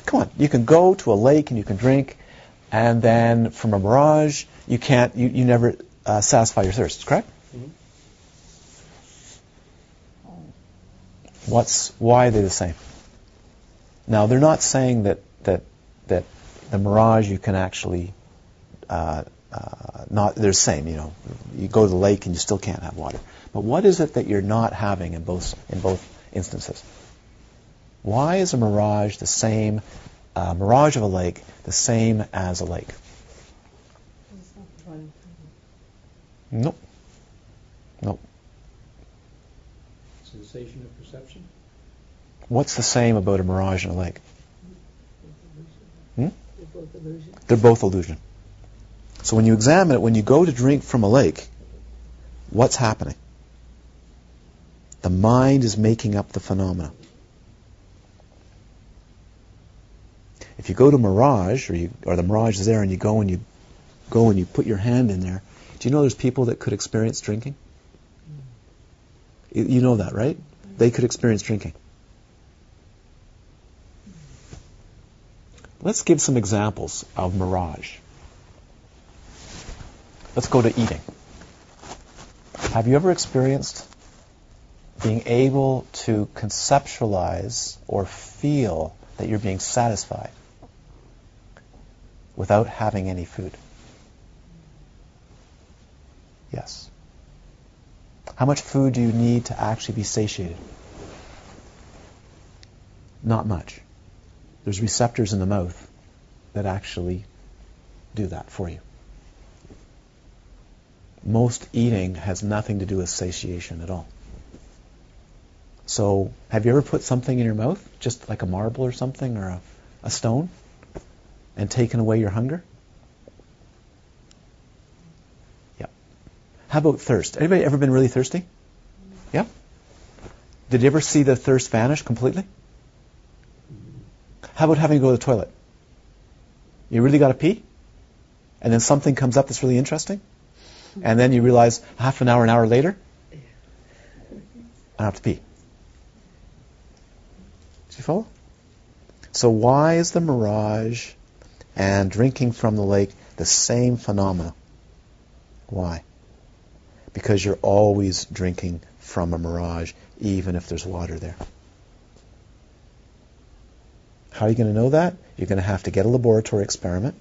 Come on, you can go to a lake and you can drink, and then from a mirage, you can't, you, you never uh, satisfy your thirst, correct? Mm-hmm. What's, why are they the same? Now, they're not saying that, that, that the mirage you can actually uh, uh, not they're the same. You know, you go to the lake and you still can't have water. But what is it that you're not having in both in both instances? Why is a mirage the same? Uh, mirage of a lake the same as a lake? Nope. Nope. Sensation of perception? What's the same about a mirage and a lake? Hmm? They're both illusion. They're both illusion. So when you examine it, when you go to drink from a lake, what's happening? The mind is making up the phenomena. If you go to Mirage, or, you, or the Mirage is there, and you go and you go and you put your hand in there, do you know there's people that could experience drinking? You, you know that, right? They could experience drinking. Let's give some examples of Mirage. Let's go to eating. Have you ever experienced being able to conceptualize or feel that you're being satisfied without having any food? Yes. How much food do you need to actually be satiated? Not much. There's receptors in the mouth that actually do that for you most eating has nothing to do with satiation at all. So, have you ever put something in your mouth, just like a marble or something, or a, a stone, and taken away your hunger? Yeah. How about thirst? Anybody ever been really thirsty? Yeah. Did you ever see the thirst vanish completely? How about having to go to the toilet? You really got to pee? And then something comes up that's really interesting? And then you realize half an hour, an hour later, I have to pee. Do you follow? So why is the mirage and drinking from the lake the same phenomena? Why? Because you're always drinking from a mirage, even if there's water there. How are you going to know that? You're going to have to get a laboratory experiment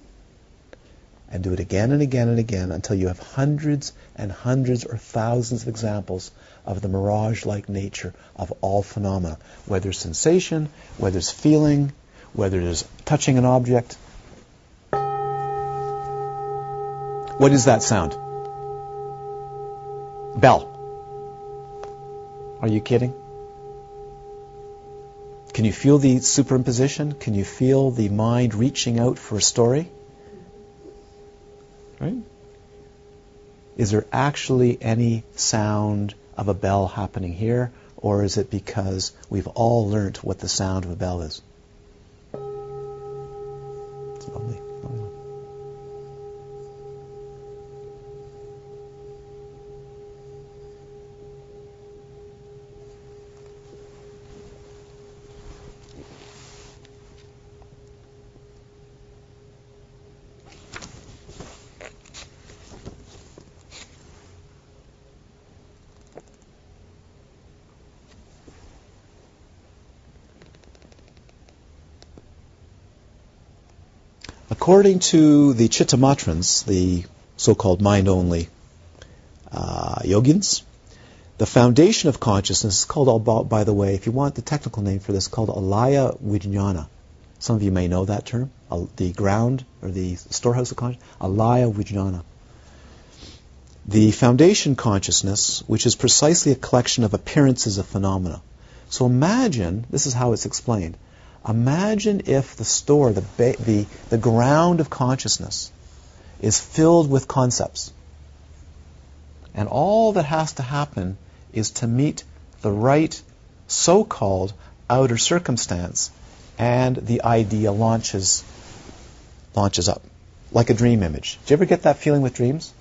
and do it again and again and again until you have hundreds and hundreds or thousands of examples of the mirage-like nature of all phenomena, whether it's sensation, whether it's feeling, whether it's touching an object. What is that sound? Bell. Are you kidding? Can you feel the superimposition? Can you feel the mind reaching out for a story? Right? Is there actually any sound of a bell happening here, or is it because we've all learnt what the sound of a bell is? According to the Chittamatrans, the so-called mind-only uh, yogins, the foundation of consciousness is called, by the way, if you want the technical name for this, called alaya vijnana. Some of you may know that term, the ground or the storehouse of consciousness, alaya vijnana. The foundation consciousness, which is precisely a collection of appearances of phenomena. So imagine, this is how it's explained. Imagine if the store, the, ba- the, the ground of consciousness, is filled with concepts. And all that has to happen is to meet the right so called outer circumstance, and the idea launches, launches up. Like a dream image. Do you ever get that feeling with dreams?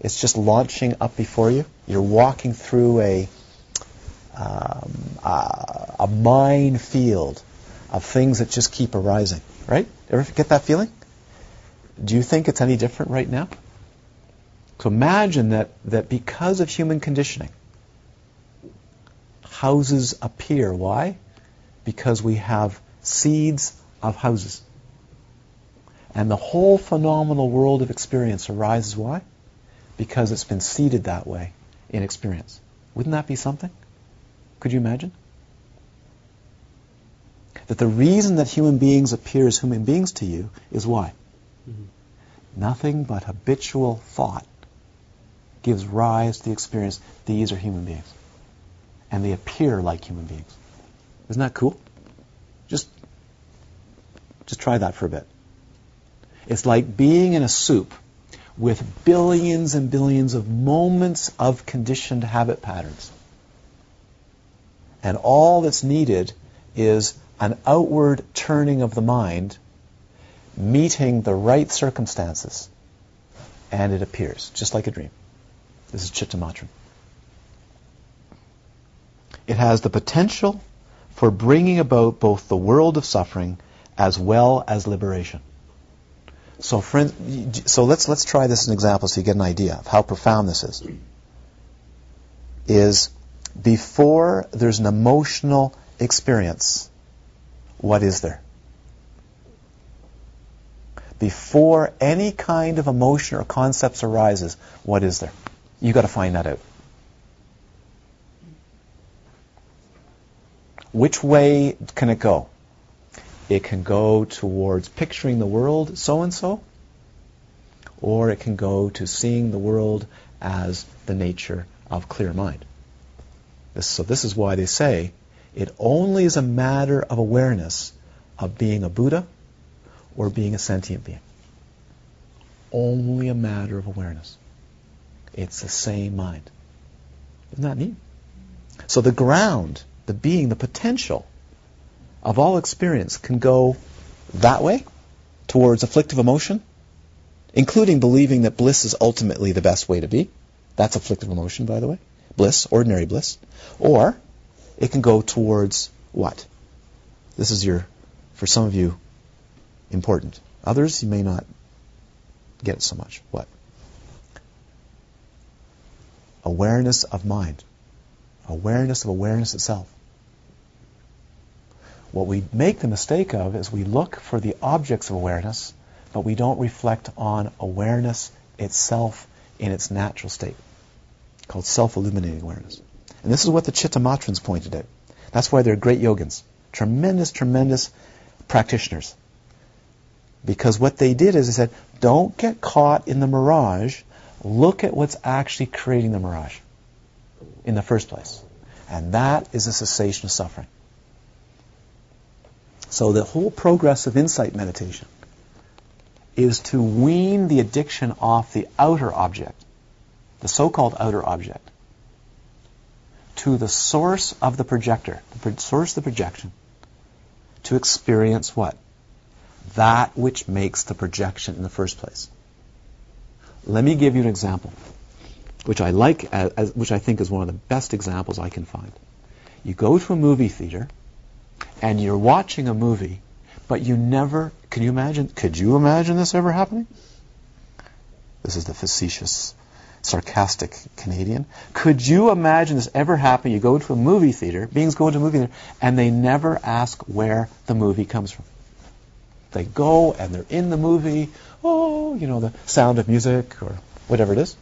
It's just launching up before you. You're walking through a, um, a, a minefield of things that just keep arising, right? Ever get that feeling? Do you think it's any different right now? So imagine that, that because of human conditioning, houses appear. Why? Because we have seeds of houses. And the whole phenomenal world of experience arises. Why? Because it's been seeded that way in experience. Wouldn't that be something? Could you imagine? That the reason that human beings appear as human beings to you is why? Mm-hmm. Nothing but habitual thought gives rise to the experience these are human beings. And they appear like human beings. Isn't that cool? Just, just try that for a bit. It's like being in a soup with billions and billions of moments of conditioned habit patterns. And all that's needed is an outward turning of the mind meeting the right circumstances, and it appears, just like a dream. This is Chittamatram. It has the potential for bringing about both the world of suffering as well as liberation. So, friend, so let's let's try this as an example so you get an idea of how profound this is. Is before there's an emotional experience, what is there? Before any kind of emotion or concepts arises, what is there? You've got to find that out. Which way can it go? It can go towards picturing the world so and so, or it can go to seeing the world as the nature of clear mind. So this is why they say it only is a matter of awareness of being a Buddha or being a sentient being. Only a matter of awareness. It's the same mind. Isn't that neat? So the ground, the being, the potential of all experience can go that way towards afflictive emotion, including believing that bliss is ultimately the best way to be. That's afflictive emotion, by the way. Bliss, ordinary bliss. Or it can go towards what? This is your, for some of you, important. Others, you may not get it so much. What? Awareness of mind. Awareness of awareness itself. What we make the mistake of is we look for the objects of awareness, but we don't reflect on awareness itself in its natural state, called self-illuminating awareness. And this is what the Chittamatrans pointed out. That's why they're great yogins, tremendous, tremendous practitioners. Because what they did is they said, don't get caught in the mirage. Look at what's actually creating the mirage in the first place. And that is a cessation of suffering. So the whole progress of insight meditation is to wean the addiction off the outer object, the so-called outer object, to the source of the projector, the source of the projection, to experience what? That which makes the projection in the first place. Let me give you an example, which I like, as, which I think is one of the best examples I can find. You go to a movie theater, and you're watching a movie, but you never, can you imagine, could you imagine this ever happening? This is the facetious, sarcastic Canadian. Could you imagine this ever happening? You go to a movie theater, beings go to a movie theater, and they never ask where the movie comes from. They go and they're in the movie, oh, you know, the sound of music or whatever it is,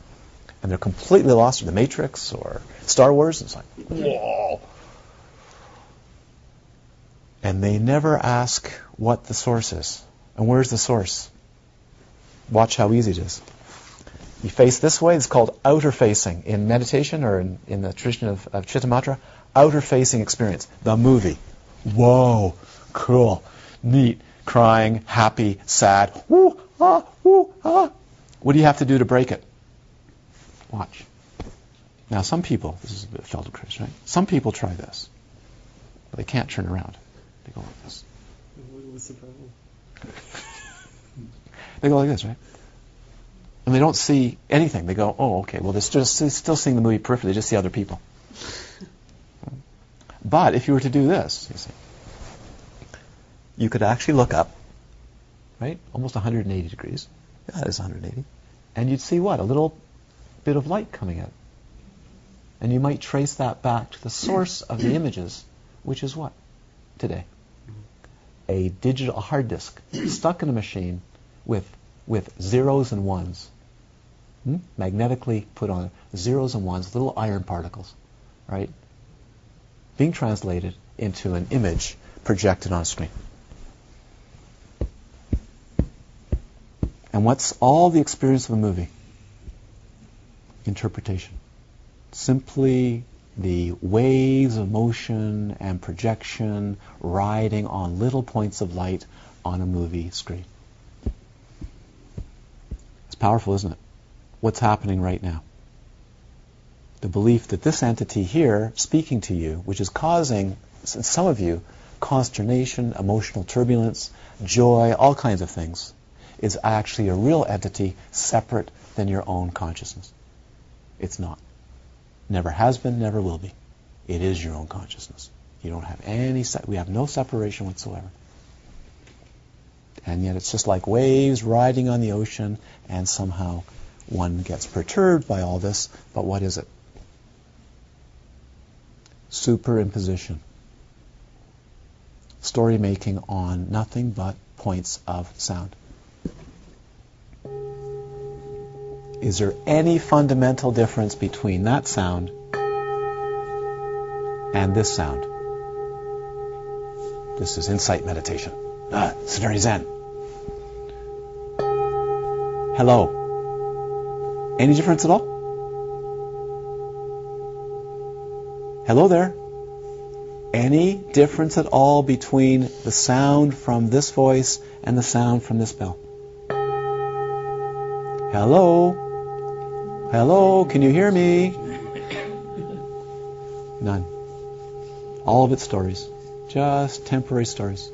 and they're completely lost in the Matrix or Star Wars. And it's like, whoa. And they never ask what the source is. And where's the source? Watch how easy it is. You face this way, it's called outer facing. In meditation or in, in the tradition of, of Chittamatra, outer facing experience. The movie. Whoa, cool, neat, crying, happy, sad. Woo, ah, woo, ah. What do you have to do to break it? Watch. Now, some people, this is a bit Feldenkrais, right? Some people try this, but they can't turn around. They go like this. What's the problem? They go like this, right? And they don't see anything. They go, oh, okay, well, they're just still seeing the movie peripherally. They just see other people. But if you were to do this, you see, you could actually look up, right? Almost 180 degrees. Yeah, that is 180. And you'd see what? A little bit of light coming out. And you might trace that back to the source of the images, which is what? Today. A digital hard disk stuck in a machine with with zeros and ones. Hmm? Magnetically put on zeros and ones, little iron particles, right? Being translated into an image projected on screen. And what's all the experience of a movie? Interpretation. Simply the waves of motion and projection riding on little points of light on a movie screen. It's powerful, isn't it? What's happening right now? The belief that this entity here, speaking to you, which is causing some of you consternation, emotional turbulence, joy, all kinds of things, is actually a real entity separate than your own consciousness. It's not. Never has been, never will be. It is your own consciousness. You don't have any, se- we have no separation whatsoever. And yet it's just like waves riding on the ocean, and somehow one gets perturbed by all this. But what is it? Superimposition. Story making on nothing but points of sound. Is there any fundamental difference between that sound and this sound? This is insight meditation. Ah, very zen. Hello. Any difference at all? Hello there. Any difference at all between the sound from this voice and the sound from this bell? Hello? Hello, can you hear me? None. All of it stories. Just temporary stories.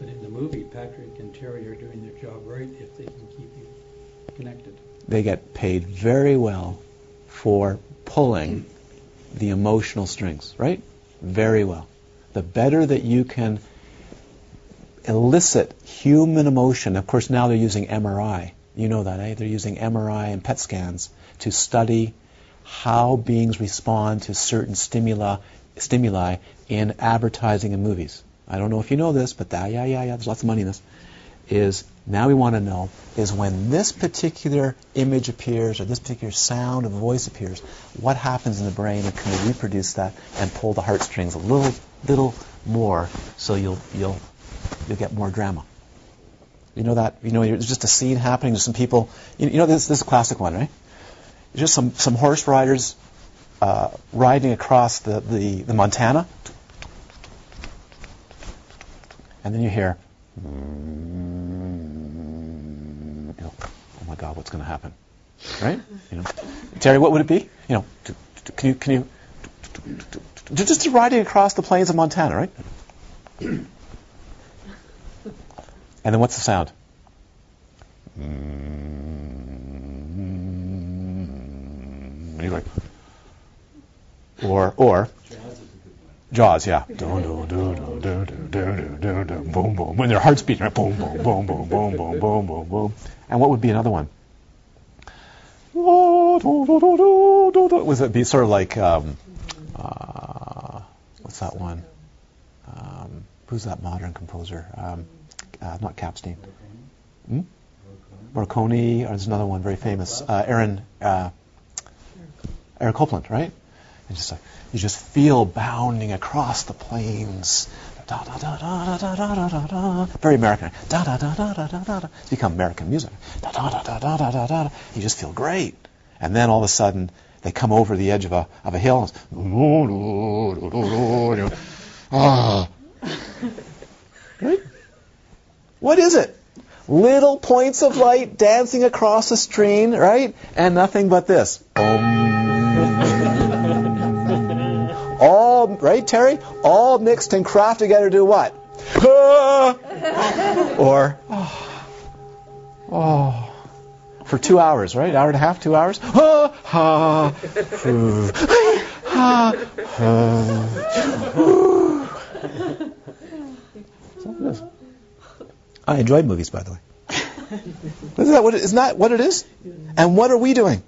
But in the movie, Patrick and Terry are doing their job right if they can keep you connected. They get paid very well for pulling the emotional strings, right? Very well. The better that you can elicit human emotion, of course, now they're using MRI you know that, eh? They're using MRI and PET scans to study how beings respond to certain stimuli, stimuli in advertising and movies. I don't know if you know this, but that, yeah, yeah, yeah, there's lots of money in this. Is now we want to know is when this particular image appears or this particular sound of voice appears, what happens in the brain and can we reproduce that and pull the heartstrings a little, little more so you'll, you'll, you'll get more drama. You know that? You know, there's just a scene happening. There's some people. You, you know, this, this is a classic one, right? Just some, some horse riders uh, riding across the, the, the Montana. And then you hear, Mm, you know, oh my God, what's going to happen? Right? You know, Terry, what would it be? You know, can you can you just riding across the plains of Montana, right? And then what's the sound? And you're like, or or Jaws, yeah. Boom, boom. When their heart's beating? Boom, boom, boom, boom, boom, boom, boom, boom, boom. And what would be another one? Was it be sort of like um, uh, what's that one? Um, who's that modern composer? Um, uh, not Capstein. Hmm? Morricone, or there's another one very famous, uh, Aaron uh, Aaron Copland, right? And just like you just feel bounding across the plains. Da, da, da, da, da, da, da, da, da. Very American. Da, da, da, da, da, da, da. It's become American music. Da, da, da, da, da, da, da, da. You just feel great. And then all of a sudden, they come over the edge of a, of a hill. Ah. What is it? Little points of light dancing across the screen, right? And nothing but this. All, right, Terry? All mixed and crafted together to do what? or, oh, oh, for two hours, right? Hour and a half, two hours. Ah, ha, ha, ha. I enjoy movies, by the way. Isn't that what it, isn't that what it is? And what are we doing?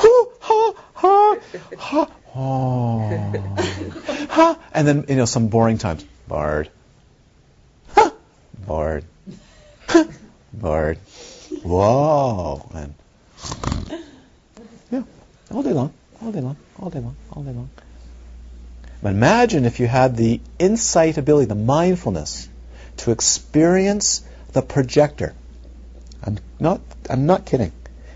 Ha, ha, ha. Oh. ha. And then, you know, some boring times. Bard. Ha. Bard. Ha. Bard. Whoa. And yeah, all day long, all day long, all day long, all day long. But imagine if you had the insight ability, the mindfulness to experience the projector. I'm not, I'm not kidding.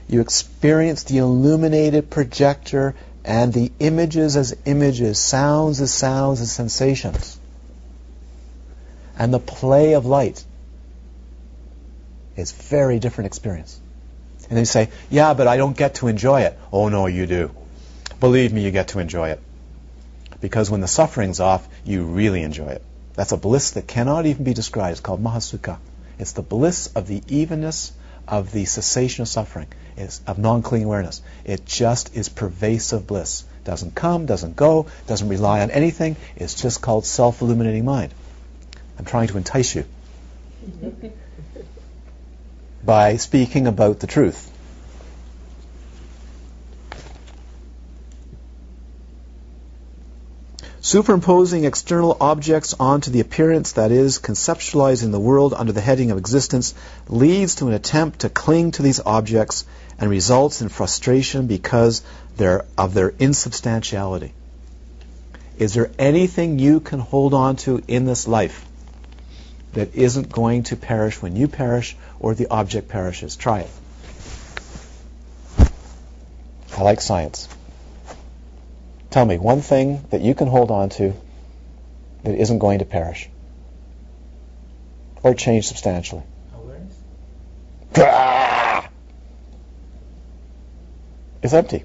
You experience the illuminated projector and the images as images, sounds as sounds, as sensations. And the play of light is very different experience. And then you say, yeah, but I don't get to enjoy it. Oh no, you do. Believe me, you get to enjoy it. Because when the suffering's off, you really enjoy it. That's a bliss that cannot even be described. It's called Mahasukha. It's the bliss of the evenness of the cessation of suffering, it's of non-clinging awareness. It just is pervasive bliss. Doesn't come, doesn't go, doesn't rely on anything. It's just called self-illuminating mind. I'm trying to entice you by speaking about the truth. Superimposing external objects onto the appearance that is conceptualizing the world under the heading of existence leads to an attempt to cling to these objects and results in frustration because of their insubstantiality. Is there anything you can hold on to in this life that isn't going to perish when you perish or the object perishes? Try it. I like science. Tell me one thing that you can hold on to that isn't going to perish or change substantially. Awareness? It's empty.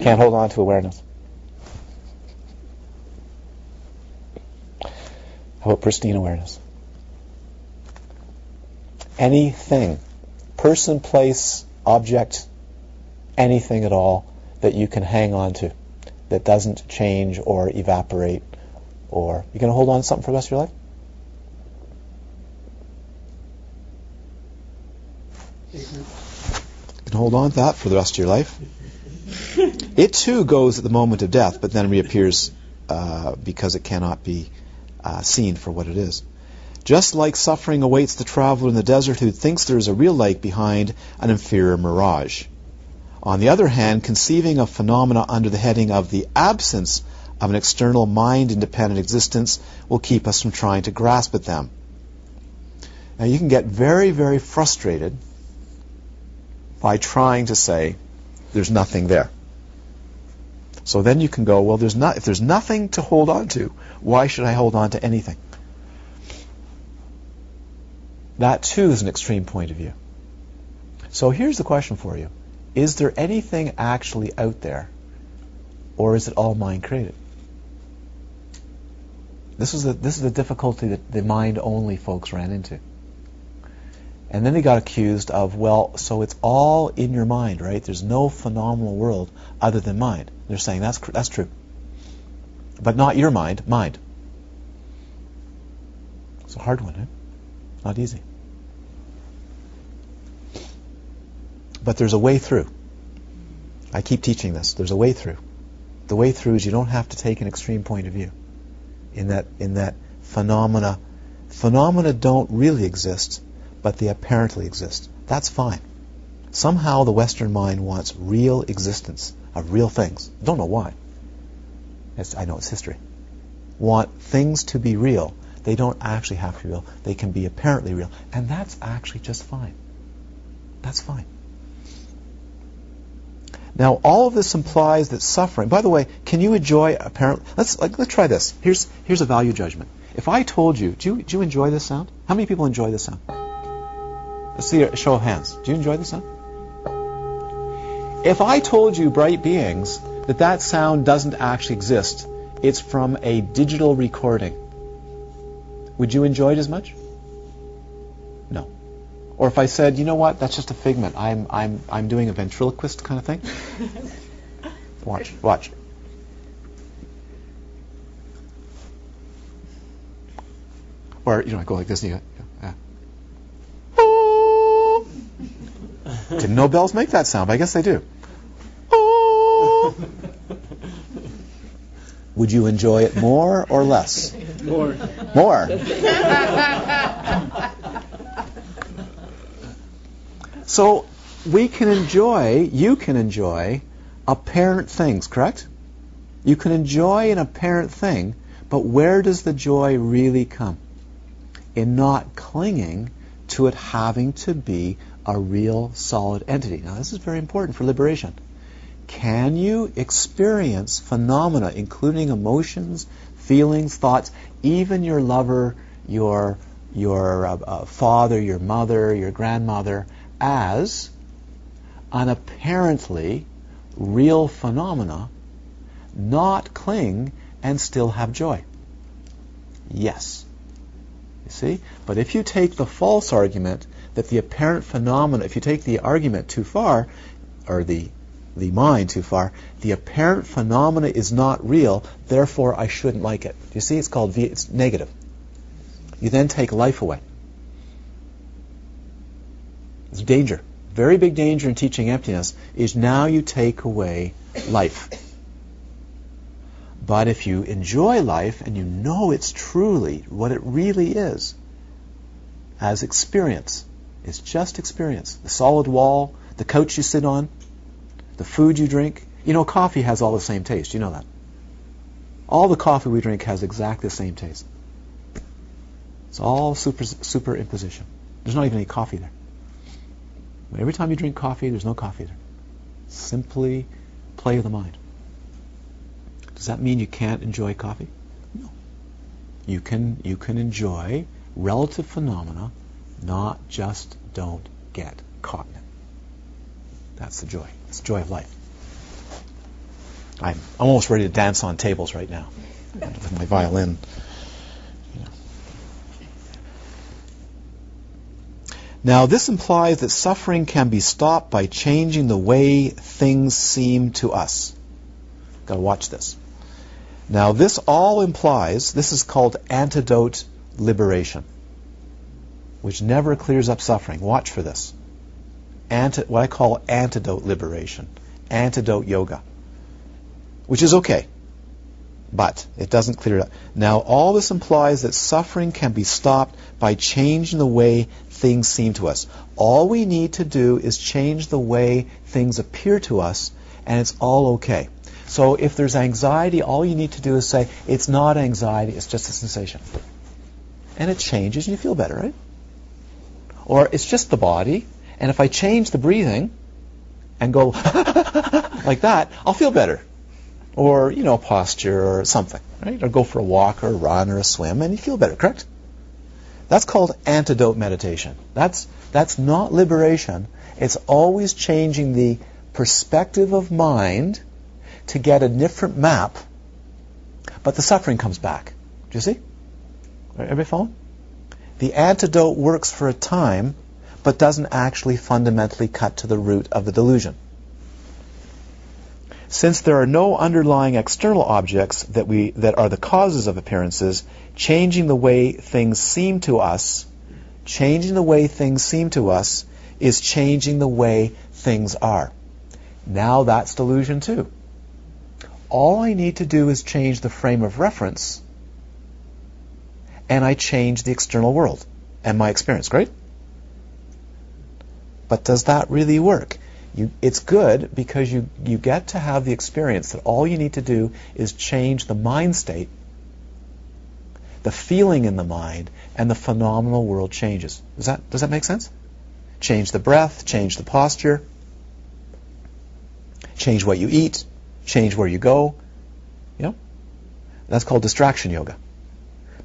Can't hold on to awareness. How about pristine awareness? Anything, person, place, object, anything at all that you can hang on to that doesn't change or evaporate or you going to hold on to something for the rest of your life? You can hold on to that for the rest of your life. It too goes at the moment of death, but then reappears uh, because it cannot be uh, seen for what it is. Just like suffering awaits the traveler in the desert who thinks there is a real lake behind an inferior mirage. On the other hand, conceiving of phenomena under the heading of the absence of an external mind independent existence will keep us from trying to grasp at them. Now, you can get very, very frustrated by trying to say there's nothing there. So then you can go, well, there's not, if there's nothing to hold on to, why should I hold on to anything? That too is an extreme point of view. So here's the question for you Is there anything actually out there, or is it all mind created? This is the, this is the difficulty that the mind only folks ran into. And then they got accused of, well, so it's all in your mind, right? There's no phenomenal world other than mind. They're saying that's that's true, but not your mind, mind. It's a hard one, eh? Not easy. But there's a way through. I keep teaching this. There's a way through. The way through is you don't have to take an extreme point of view. In that, in that phenomena, phenomena don't really exist, but they apparently exist. That's fine. Somehow the Western mind wants real existence of real things. Don't know why. It's, I know it's history. Want things to be real. They don't actually have to be real. They can be apparently real. And that's actually just fine. That's fine. Now, all of this implies that suffering. By the way, can you enjoy apparently? Let's like, let's try this. Here's here's a value judgment. If I told you, do you, do you enjoy this sound? How many people enjoy this sound? Let's see a show of hands. Do you enjoy this sound? If I told you, bright beings, that that sound doesn't actually exist, it's from a digital recording, would you enjoy it as much? No. Or if I said, you know what, that's just a figment. I'm, I'm, I'm doing a ventriloquist kind of thing. watch, watch. Or, you know, I go like this and you go, yeah. Didn't know bells make that sound, but I guess they do. Would you enjoy it more or less? More. More. So we can enjoy, you can enjoy apparent things, correct? You can enjoy an apparent thing, but where does the joy really come? In not clinging to it having to be a real solid entity. Now, this is very important for liberation. Can you experience phenomena, including emotions, feelings, thoughts, even your lover, your your uh, uh, father, your mother, your grandmother, as an apparently real phenomena, not cling and still have joy? Yes. You see? But if you take the false argument that the apparent phenomena, if you take the argument too far, or the the mind too far, the apparent phenomena is not real, therefore I shouldn't like it. You see, it's called, it's negative. You then take life away. It's danger. Very big danger in teaching emptiness is now you take away life. But if you enjoy life and you know it's truly what it really is, as experience, it's just experience. The solid wall, the couch you sit on, the food you drink. You know, coffee has all the same taste. You know that. All the coffee we drink has exactly the same taste. It's all super superimposition. There's not even any coffee there. Every time you drink coffee, there's no coffee there. Simply play of the mind. Does that mean you can't enjoy coffee? No. You can you can enjoy relative phenomena, not just don't get caught in it. That's the joy. It's the joy of life. I'm almost ready to dance on tables right now with my violin. Now, this implies that suffering can be stopped by changing the way things seem to us. Got to watch this. Now, this all implies, this is called antidote liberation, which never clears up suffering. Watch for this. Anti, what I call antidote liberation, antidote yoga. which is okay. But it doesn't clear it up. Now, all this implies that suffering can be stopped by changing the way things seem to us. All we need to do is change the way things appear to us, and it's all okay. So if there's anxiety, all you need to do is say, it's not anxiety, it's just a sensation. And it changes and you feel better, right? Or it's just the body, and if I change the breathing and go like that, I'll feel better. Or, you know, posture or something, right? Or go for a walk or a run or a swim and you feel better, correct? That's called antidote meditation. That's, that's not liberation. It's always changing the perspective of mind to get a different map, but the suffering comes back. Do you see? Everybody follow? The antidote works for a time, but doesn't actually fundamentally cut to the root of the delusion. Since there are no underlying external objects that we that are the causes of appearances, changing the way things seem to us, changing the way things seem to us is changing the way things are. Now that's delusion too. All I need to do is change the frame of reference and I change the external world and my experience. Great? But does that really work? You, it's good because you, you get to have the experience that all you need to do is change the mind state, the feeling in the mind, and the phenomenal world changes. Does that, does that make sense? Change the breath, change the posture, change what you eat, change where you go. You know? That's called distraction yoga.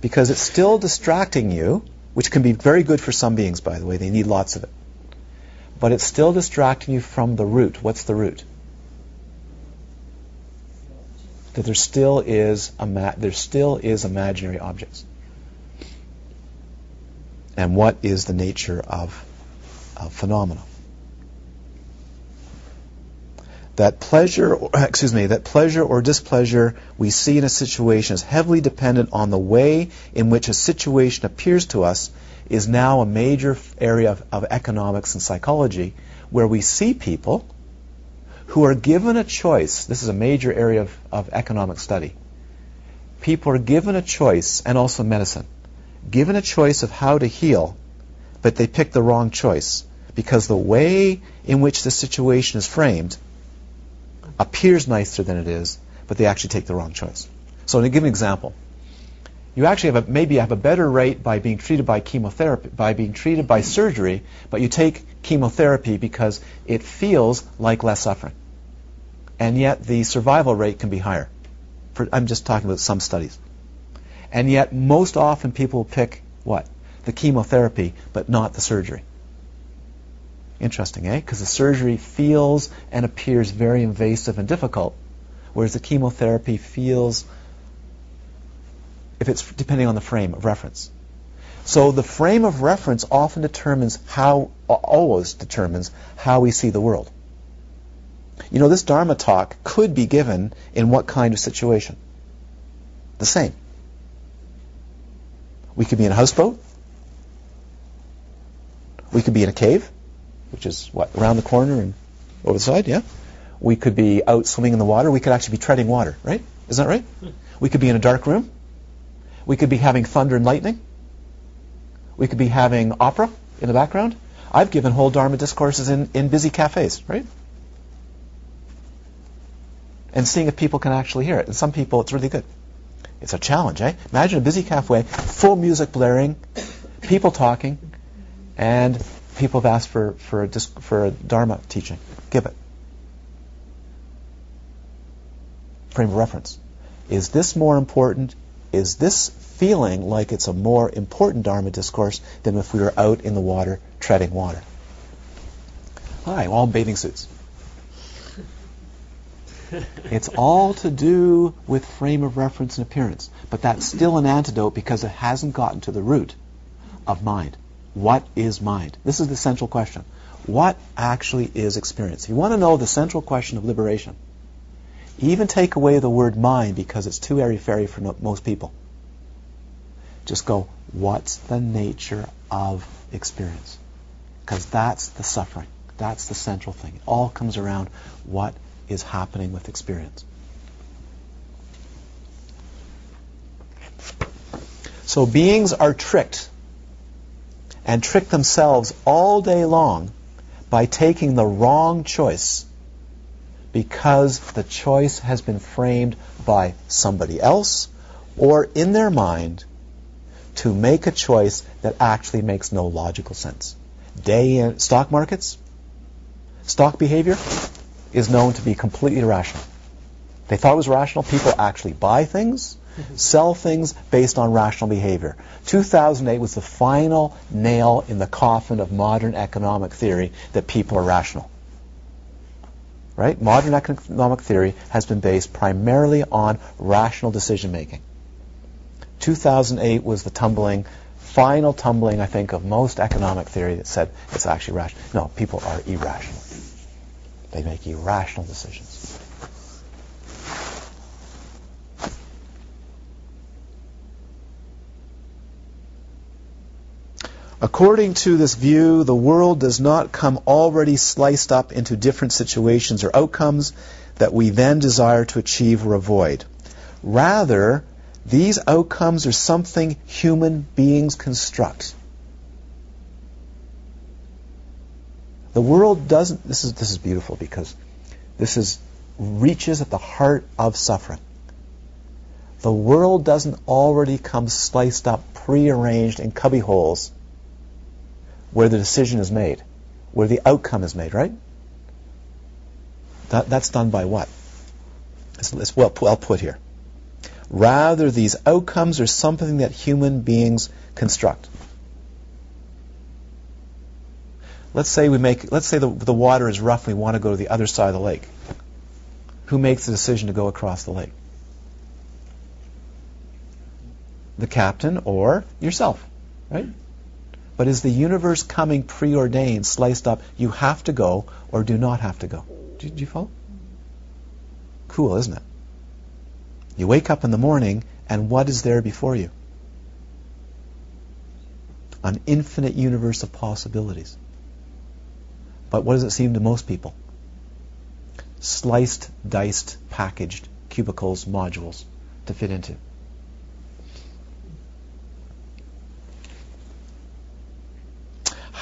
Because it's still distracting you, which can be very good for some beings, by the way. They need lots of it but it's still distracting you from the root. What's the root? That there still is ima- there still is imaginary objects. And what is the nature of, of phenomena? That pleasure, or, excuse me, that pleasure or displeasure we see in a situation is heavily dependent on the way in which a situation appears to us is now a major area of, of economics and psychology where we see people who are given a choice. This is a major area of, of economic study. People are given a choice, and also medicine, given a choice of how to heal, but they pick the wrong choice because the way in which the situation is framed appears nicer than it is, but they actually take the wrong choice. So, to give an example, you actually have a, maybe have a better rate by being treated by chemotherapy, by being treated by surgery, but you take chemotherapy because it feels like less suffering. And yet the survival rate can be higher. For, I'm just talking about some studies. And yet most often people pick what? The chemotherapy, but not the surgery. Interesting, eh? Because the surgery feels and appears very invasive and difficult, whereas the chemotherapy feels if it's depending on the frame of reference. So the frame of reference often determines how, always determines how we see the world. You know, this Dharma talk could be given in what kind of situation? The same. We could be in a houseboat. We could be in a cave, which is what, around the corner and over the side, yeah? We could be out swimming in the water. We could actually be treading water, right? Isn't that right? Hmm. We could be in a dark room. We could be having thunder and lightning. We could be having opera in the background. I've given whole Dharma discourses in, in busy cafes, right? And seeing if people can actually hear it. And some people, it's really good. It's a challenge, eh? Imagine a busy cafe, full music blaring, people talking, and people have asked for, for, a, disc, for a Dharma teaching. Give it. Frame of reference. Is this more important is this feeling like it's a more important Dharma discourse than if we were out in the water treading water? Hi, all bathing suits. it's all to do with frame of reference and appearance, but that's still an antidote because it hasn't gotten to the root of mind. What is mind? This is the central question. What actually is experience? If you want to know the central question of liberation, even take away the word mind because it's too airy-fairy for no, most people. Just go, what's the nature of experience? Because that's the suffering. That's the central thing. It all comes around what is happening with experience. So beings are tricked and trick themselves all day long by taking the wrong choice because the choice has been framed by somebody else or in their mind to make a choice that actually makes no logical sense. Day in stock markets, stock behavior is known to be completely irrational. They thought it was rational. People actually buy things, sell things based on rational behavior. 2008 was the final nail in the coffin of modern economic theory that people are rational. Right? Modern economic theory has been based primarily on rational decision making. 2008 was the tumbling, final tumbling, I think, of most economic theory that said it's actually rational. No, people are irrational. They make irrational decisions. According to this view, the world does not come already sliced up into different situations or outcomes that we then desire to achieve or avoid. Rather, these outcomes are something human beings construct. The world doesn't this is this is beautiful because this is reaches at the heart of suffering. The world doesn't already come sliced up, prearranged in cubby holes where the decision is made, where the outcome is made, right? That, that's done by what? It's, it's well, well put here. Rather, these outcomes are something that human beings construct. Let's say we make, let's say the, the water is rough and we want to go to the other side of the lake. Who makes the decision to go across the lake? The captain or yourself, right? But is the universe coming preordained, sliced up? You have to go or do not have to go. Do, do you follow? Cool, isn't it? You wake up in the morning, and what is there before you? An infinite universe of possibilities. But what does it seem to most people? Sliced, diced, packaged cubicles, modules to fit into.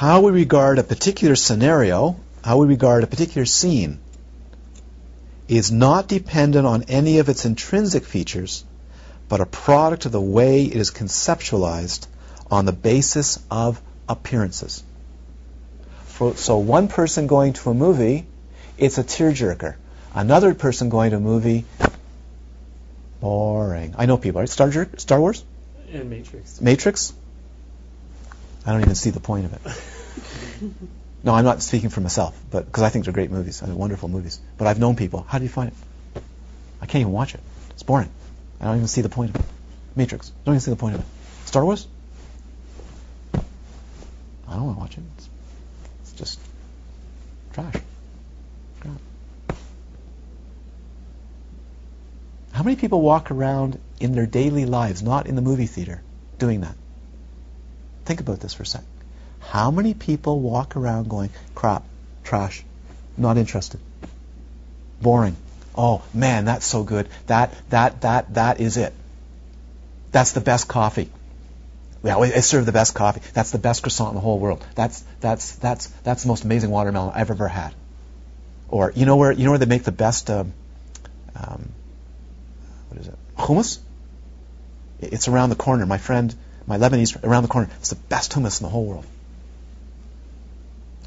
How we regard a particular scenario, how we regard a particular scene, is not dependent on any of its intrinsic features, but a product of the way it is conceptualized on the basis of appearances. For, so one person going to a movie, it's a tearjerker. Another person going to a movie, boring. I know people, right? Star, Star Wars? And Matrix. Matrix? I don't even see the point of it. no, I'm not speaking for myself, but because I think they're great movies, they're wonderful movies. But I've known people. How do you find it? I can't even watch it. It's boring. I don't even see the point of it. Matrix. I don't even see the point of it. Star Wars? I don't want to watch it. It's, it's just trash. God. How many people walk around in their daily lives, not in the movie theater, doing that? Think about this for a sec. How many people walk around going, crap, trash, not interested, boring? Oh man, that's so good. That that that that is it. That's the best coffee. Yeah, I serve the best coffee. That's the best croissant in the whole world. That's that's that's that's the most amazing watermelon I've ever had. Or you know where you know where they make the best um, um, what is it hummus? It's around the corner. My friend, my Lebanese, around the corner. It's the best hummus in the whole world.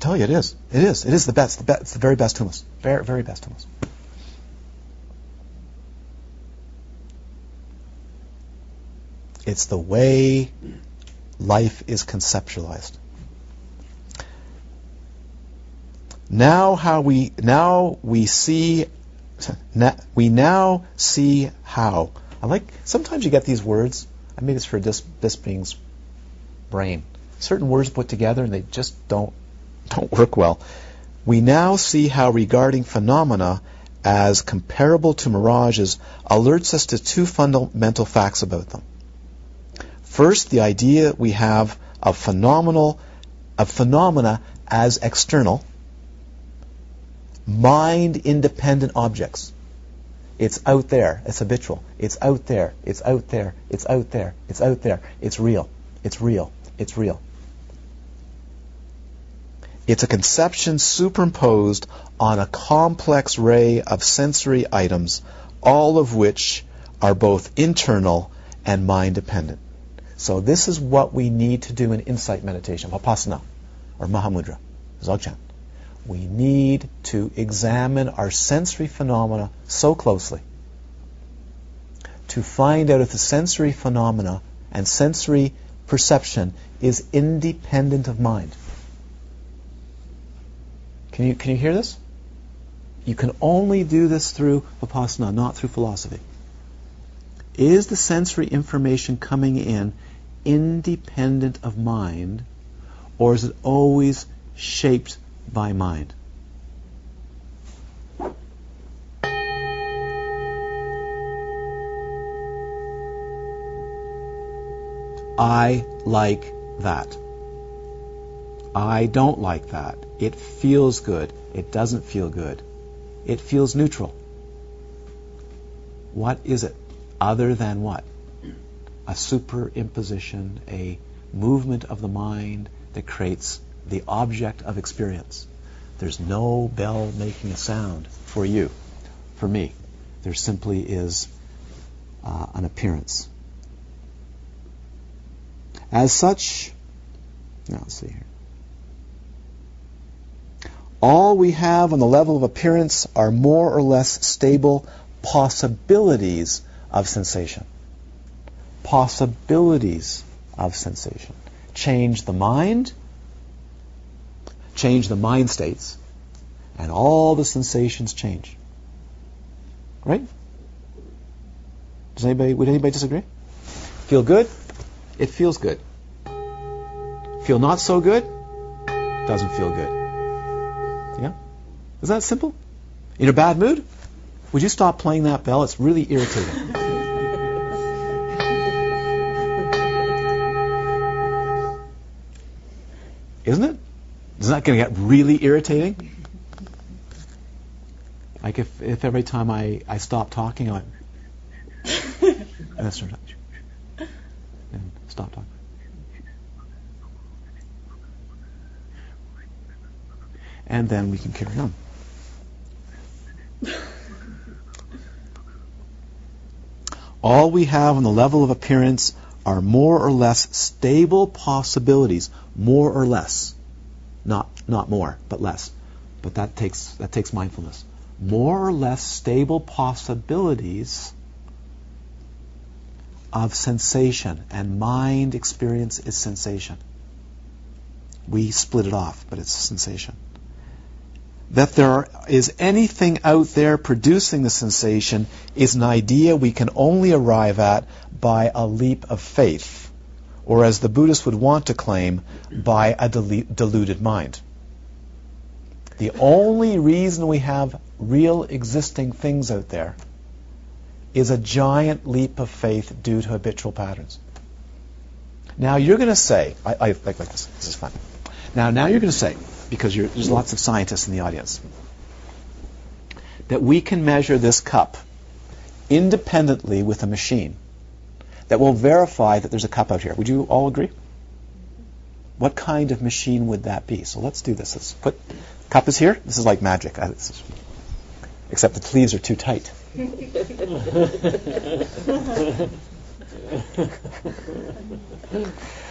Tell you, it is. It is. It is the best. The best. It's the very best hummus. Very very best hummus. It's the way life is conceptualized. Now how we now we see we now see how. I like sometimes you get these words. I made this for this this being's brain. Certain words put together and they just don't don't work well. We now see how regarding phenomena as comparable to mirages alerts us to two fundamental facts about them. First, the idea we have of phenomenal of phenomena as external, mind independent objects. It's out there. It's habitual. It's out there. It's out there. It's out there. It's out there. It's real. It's real. It's real. It's a conception superimposed on a complex array of sensory items, all of which are both internal and mind dependent. So this is what we need to do in insight meditation, Vipassana, or Mahamudra, Dzogchen. We need to examine our sensory phenomena so closely to find out if the sensory phenomena and sensory perception is independent of mind. Can you, can you hear this? You can only do this through vipassana, not through philosophy. Is the sensory information coming in independent of mind, or is it always shaped by mind? I like that. I don't like that. It feels good. It doesn't feel good. It feels neutral. What is it other than what? A superimposition, a movement of the mind that creates the object of experience. There's no bell making a sound for you, for me. There simply is uh, an appearance. As such, now let's see here. All we have on the level of appearance are more or less stable possibilities of sensation. Possibilities of sensation. Change the mind, change the mind states, and all the sensations change. Right? Does anybody would anybody disagree? Feel good? It feels good. Feel not so good? Doesn't feel good. Yeah? Is that simple? In a bad mood? Would you stop playing that bell? It's really irritating. Isn't it? Isn't that going to get really irritating? Like if, if every time I, I stop talking, I and then start and stop talking. And then we can carry on. All we have on the level of appearance are more or less stable possibilities, more or less. Not not more, but less. But that takes that takes mindfulness. More or less stable possibilities of sensation, and mind experience is sensation. We split it off, but it's sensation. That there is anything out there producing the sensation is an idea we can only arrive at by a leap of faith, or as the Buddhists would want to claim, by a deluded mind. The only reason we have real existing things out there is a giant leap of faith due to habitual patterns. Now you're going to say, I, I like, like this. This is fun. Now, now you're going to say, because there's lots of scientists in the audience, that we can measure this cup independently with a machine that will verify that there's a cup out here. Would you all agree? What kind of machine would that be? So let's do this. Let's put cup is here. This is like magic, except the sleeves are too tight.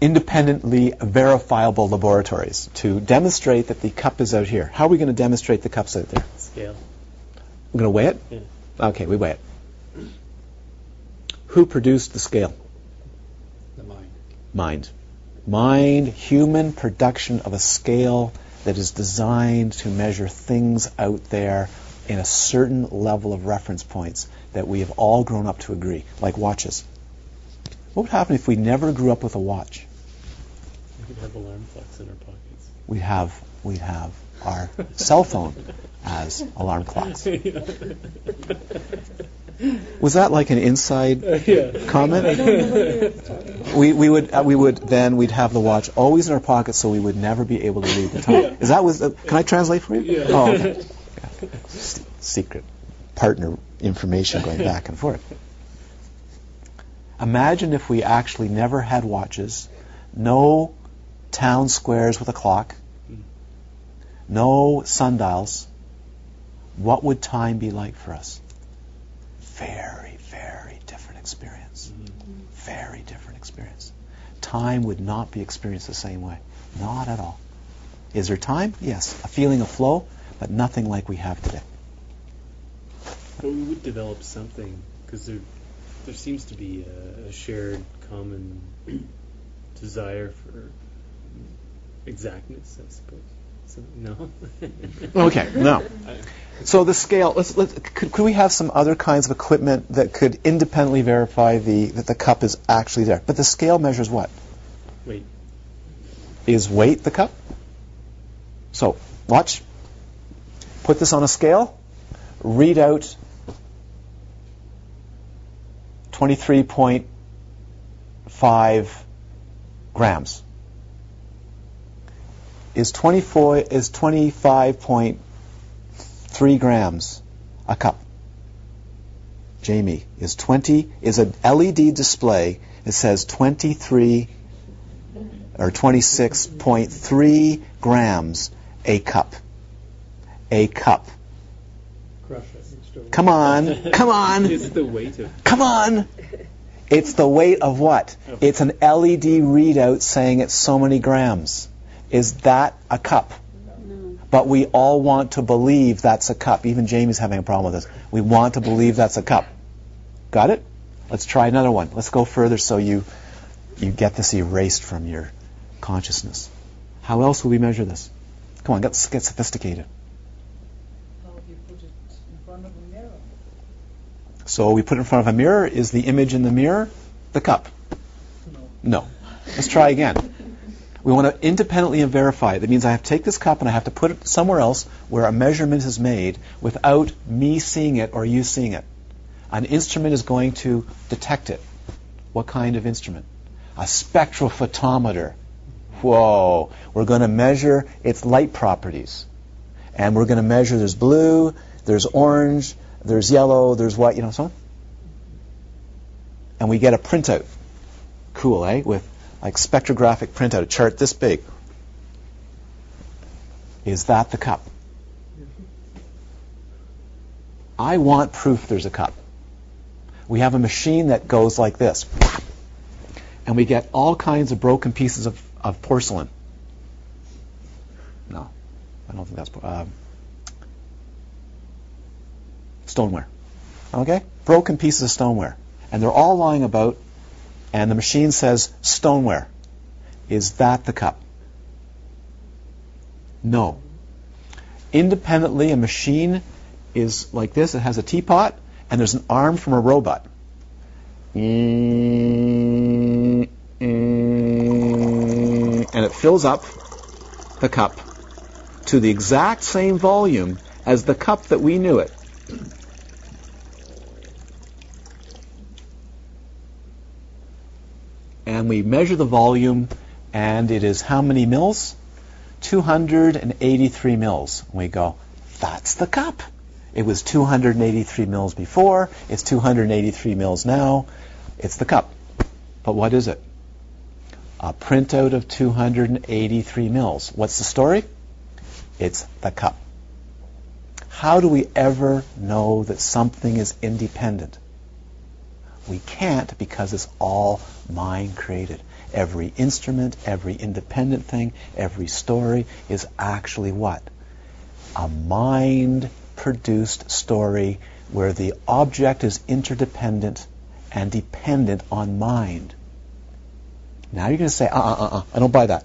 Independently verifiable laboratories to demonstrate that the cup is out here. How are we going to demonstrate the cup's out there? Scale. We're going to weigh it? Yeah. Okay, we weigh it. Who produced the scale? The mind. Mind. Mind, human production of a scale that is designed to measure things out there in a certain level of reference points that we have all grown up to agree, like watches. What would happen if we never grew up with a watch? We could have alarm clocks in our pockets. We have we have our cell phone as alarm clocks. Was that like an inside yeah. comment? we, we would uh, we would then we'd have the watch always in our pocket so we would never be able to read the time. Is that was uh, can I translate for you? Yeah. Oh, okay. Yeah. S- secret. partner information going back and forth. Imagine if we actually never had watches, no town squares with a clock, no sundials. What would time be like for us? Very, very different experience. Very different experience. Time would not be experienced the same way. Not at all. Is there time? Yes. A feeling of flow, but nothing like we have today. But we would develop something because there, there seems to be a, a shared common desire for exactness, I suppose. So, no. Okay, no. So the scale. Let's, let's could, could we have some other kinds of equipment that could independently verify the that the cup is actually there? But the scale measures what? Weight. Is weight the cup? So watch. Put this on a scale. Read out 23.5 grams. Is 24 is 25.3 grams a cup? Jamie, is 20 is an LED display It says 23 or 26.3 grams a cup. A cup. Crush it. Come on, come on. Is the weight of Come on! It's the weight of what? It's an LED readout saying it's so many grams. Is that a cup? But we all want to believe that's a cup. Even Jamie's having a problem with this. We want to believe that's a cup. Got it? Let's try another one. Let's go further so you you get this erased from your consciousness. How else will we measure this? Come on, let's get sophisticated. How do you put it in front of a mirror? So we put it in front of a mirror. Is the image in the mirror the cup? No. No. Let's try again. We want to independently verify it. That means I have to take this cup and I have to put it somewhere else where a measurement is made without me seeing it or you seeing it. An instrument is going to detect it. What kind of instrument? A spectrophotometer. Whoa. We're going to measure its light properties. And we're going to measure there's blue, there's orange, there's yellow, there's white, you know, so on. And we get a printout. Cool, eh? With like spectrographic printout, a chart this big. Is that the cup? I want proof there's a cup. We have a machine that goes like this. And we get all kinds of broken pieces of, of porcelain. No, I don't think that's um, stoneware. Okay? Broken pieces of stoneware. And they're all lying about, and the machine says stoneware. Is that the cup? No. Independently, a machine is like this. It has a teapot, and there's an arm from a robot. And it fills up the cup to the exact same volume as the cup that we knew it. And we measure the volume, and it is how many mils? 283 mils. We go, that's the cup. It was 283 mils before, it's 283 mils now. It's the cup. But what is it? A printout of 283 mils. What's the story? It's the cup. How do we ever know that something is independent? We can't because it's all mind created. Every instrument, every independent thing, every story is actually what? A mind produced story where the object is interdependent and dependent on mind. Now you're going to say, uh uh uh uh, I don't buy that.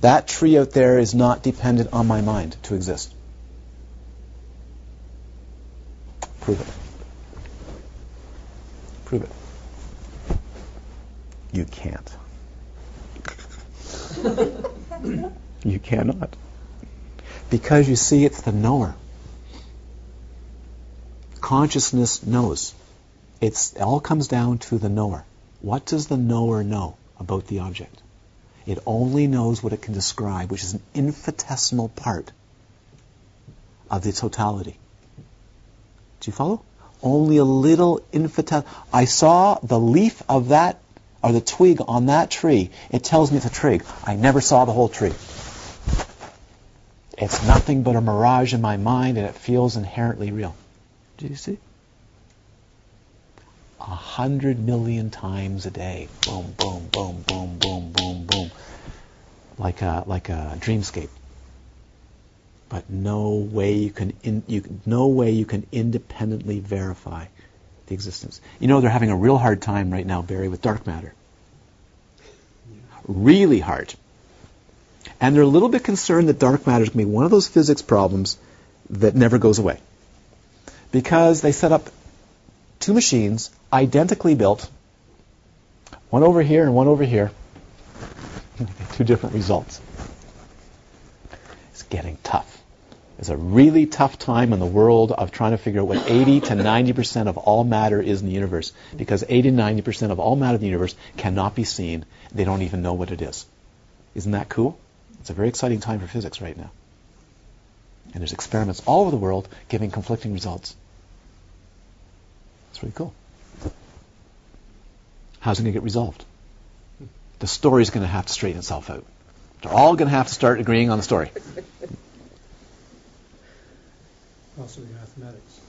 That tree out there is not dependent on my mind to exist. Prove it. Prove it. You can't. you cannot. Because you see, it's the knower. Consciousness knows. It's, it all comes down to the knower. What does the knower know about the object? It only knows what it can describe, which is an infinitesimal part of the totality. Do you follow? Only a little infantile. I saw the leaf of that, or the twig on that tree. It tells me it's a twig. I never saw the whole tree. It's nothing but a mirage in my mind, and it feels inherently real. Do you see? A hundred million times a day. Boom, boom, boom, boom, boom, boom, boom. Like a like a dreamscape. But no way you can in, you no way you can independently verify the existence. You know they're having a real hard time right now, Barry, with dark matter. Really hard. And they're a little bit concerned that dark matter is going to be one of those physics problems that never goes away. Because they set up two machines identically built, one over here and one over here, two different results. It's getting tough. It's a really tough time in the world of trying to figure out what 80 to 90% of all matter is in the universe. Because 80 to 90% of all matter in the universe cannot be seen. They don't even know what it is. Isn't that cool? It's a very exciting time for physics right now. And there's experiments all over the world giving conflicting results. It's really cool. How's it going to get resolved? The story's going to have to straighten itself out. They're all going to have to start agreeing on the story. Mathematics.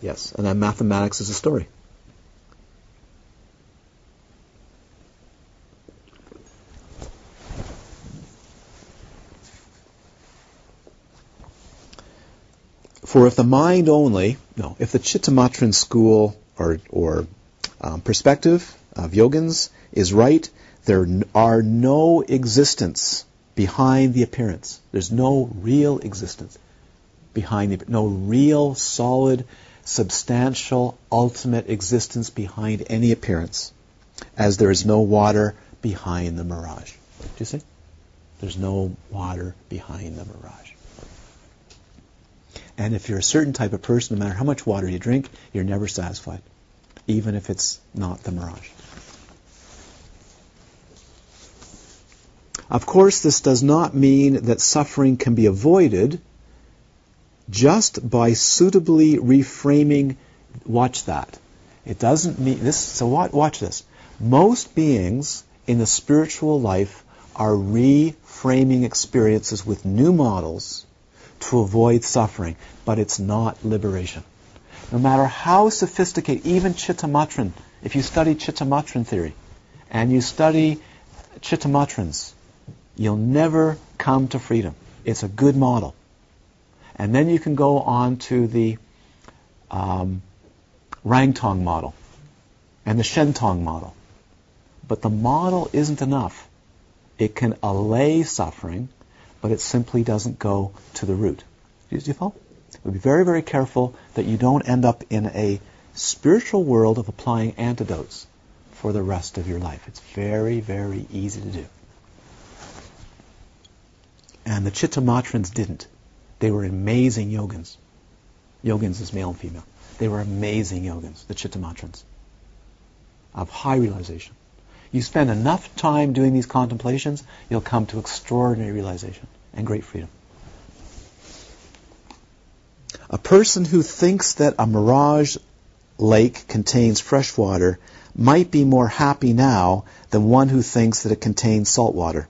Yes, and then mathematics is a story. For if the mind only, no, if the Chittamatrin school or, or um, perspective of yogins is right, there are no existence behind the appearance. There's no real existence behind but no real, solid, substantial, ultimate existence behind any appearance, as there is no water behind the mirage. Do you see? There's no water behind the mirage. And if you're a certain type of person, no matter how much water you drink, you're never satisfied, even if it's not the mirage. Of course, this does not mean that suffering can be avoided just by suitably reframing. Watch that. It doesn't mean this. So watch, watch this. Most beings in the spiritual life are reframing experiences with new models to avoid suffering, but it's not liberation. No matter how sophisticated, even Chittamatrin, if you study Chittamatrin theory and you study Chittamatrins, you'll never come to freedom. It's a good model. And then you can go on to the um, Rangtong model and the Shentong model. But the model isn't enough. It can allay suffering, but it simply doesn't go to the root. Do you follow? Be very, very careful that you don't end up in a spiritual world of applying antidotes for the rest of your life. It's very, very easy to do. And the Chittamatrins didn't. They were amazing yogins. Yogins is male and female. They were amazing yogins, the Chittamatrins, of high realization. You spend enough time doing these contemplations, you'll come to extraordinary realization and great freedom. A person who thinks that a mirage lake contains fresh water might be more happy now than one who thinks that it contains salt water.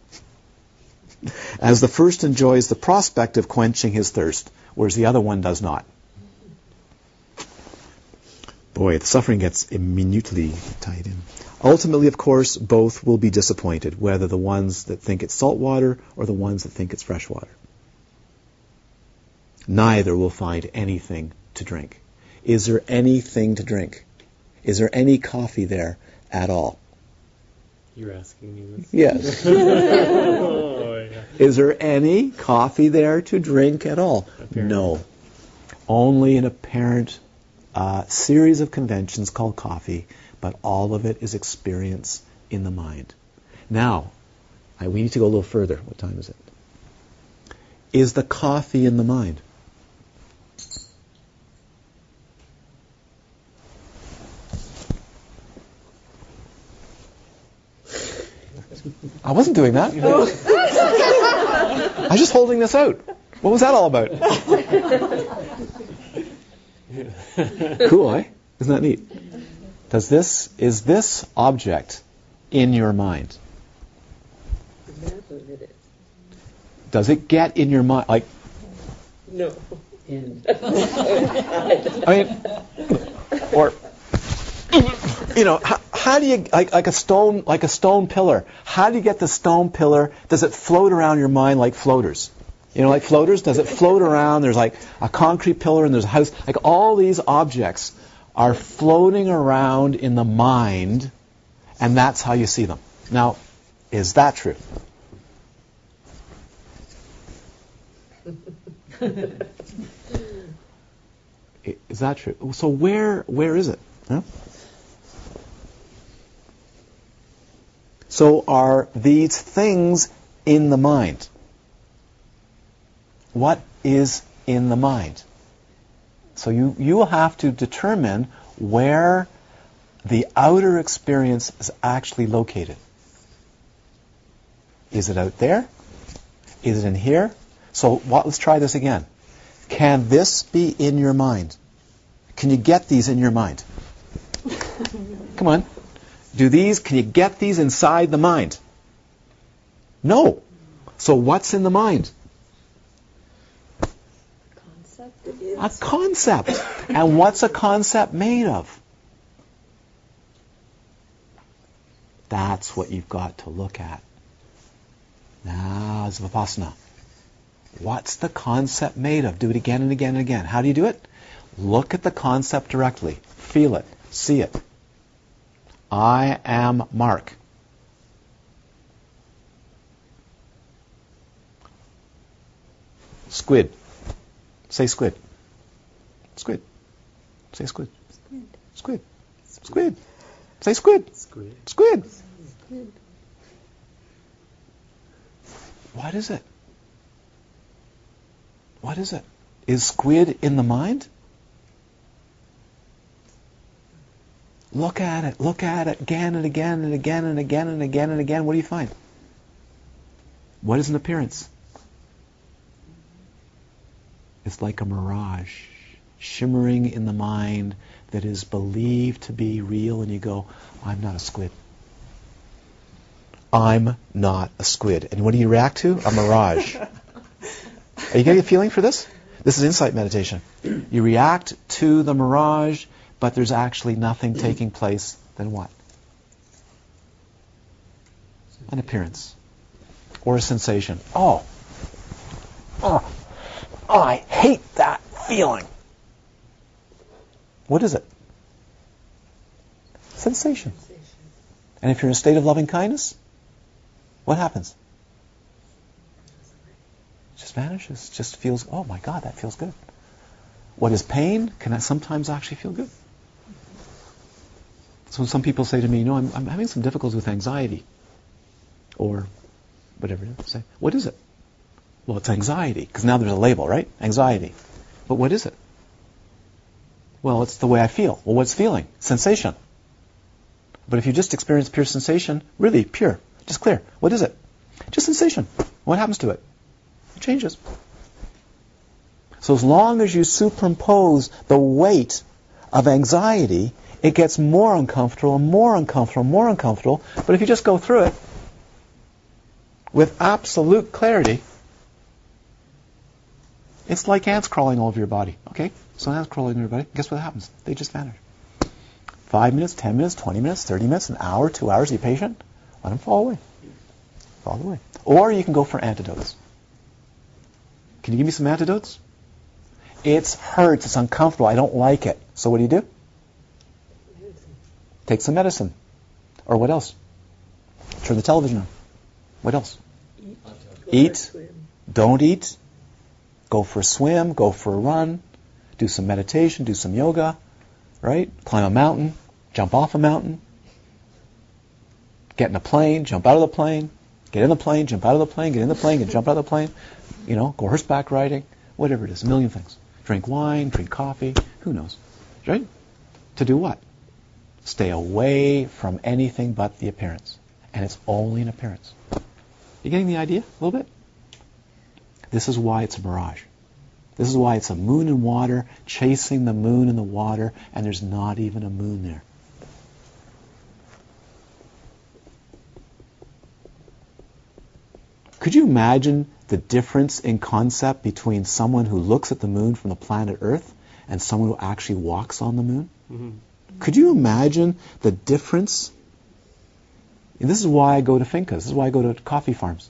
As the first enjoys the prospect of quenching his thirst, whereas the other one does not. Boy, the suffering gets minutely tied in. Ultimately, of course, both will be disappointed, whether the ones that think it's salt water or the ones that think it's fresh water. Neither will find anything to drink. Is there anything to drink? Is there any coffee there at all? You're asking me this? Yes. yeah. Is there any coffee there to drink at all? Apparently. No. Only an apparent uh, series of conventions called coffee, but all of it is experience in the mind. Now, I, we need to go a little further. What time is it? Is the coffee in the mind? I wasn't doing that. I was just holding this out. What was that all about? cool, eh? Isn't that neat? Does this is this object in your mind? Does it get in your mind? Like, No. In, I mean, or you know, how, how do you like like a stone like a stone pillar? How do you get the stone pillar? Does it float around your mind like floaters? You know, like floaters. Does it float around? There's like a concrete pillar and there's a house. Like all these objects are floating around in the mind, and that's how you see them. Now, is that true? Is that true? So where where is it? Huh? So are these things in the mind? What is in the mind? So you, you have to determine where the outer experience is actually located. Is it out there? Is it in here? So what, let's try this again. Can this be in your mind? Can you get these in your mind? Come on. Do these, can you get these inside the mind? No. So what's in the mind? Concept A concept. And what's a concept made of? That's what you've got to look at. Now, it's Vipassana. What's the concept made of? Do it again and again and again. How do you do it? Look at the concept directly. Feel it. See it. I am Mark. Squid. Say squid. Squid. Say squid. Squid. Squid. Squid. Say squid. Squid. Squid. What is it? What is it? Is squid in the mind? Look at it. Look at it again and again and again and again and again and again. What do you find? What is an appearance? It's like a mirage shimmering in the mind that is believed to be real, and you go, I'm not a squid. I'm not a squid. And what do you react to? A mirage. Are you getting a feeling for this? This is insight meditation. You react to the mirage, but there's actually nothing taking place than what? An appearance. Or a sensation. Oh. oh. Oh. I hate that feeling. What is it? Sensation. And if you're in a state of loving kindness, what happens? It just vanishes. Just feels, oh my God, that feels good. What is pain can sometimes actually feel good. So some people say to me, you know, I'm, I'm having some difficulties with anxiety. Or whatever it is. Say, what is it? Well, it's anxiety, because now there's a label, right? Anxiety. But what is it? Well, it's the way I feel. Well, what's feeling? Sensation. But if you just experience pure sensation, really pure, just clear, what is it? Just sensation. What happens to it? It changes. So as long as you superimpose the weight of anxiety, it gets more uncomfortable and more uncomfortable more uncomfortable. But if you just go through it with absolute clarity, it's like ants crawling all over your body. Okay? So ants crawling over your body. Guess what happens? They just vanish. Five minutes, ten minutes, twenty minutes, thirty minutes, an hour, two hours. Are you patient? Let them fall away. Fall away. Or you can go for antidotes. Can you give me some antidotes? It hurts. It's uncomfortable. I don't like it. So what do you do? Take some medicine. Or what else? Turn the television on. What else? Eat. Don't eat. Go for a swim. Go for a run. Do some meditation. Do some yoga. Right? Climb a mountain. Jump off a mountain. Get in a plane. Jump out of the plane. Get in the plane. Jump out of the plane. Get in the plane. Get jump out of the plane. You know, go horseback riding. Whatever it is. A million things. Drink wine. Drink coffee. Who knows? Right? To do what? Stay away from anything but the appearance. And it's only an appearance. You getting the idea a little bit? This is why it's a mirage. This is why it's a moon in water chasing the moon in the water, and there's not even a moon there. Could you imagine the difference in concept between someone who looks at the moon from the planet Earth and someone who actually walks on the moon? Mm-hmm. Could you imagine the difference? And this is why I go to fincas. This is why I go to coffee farms.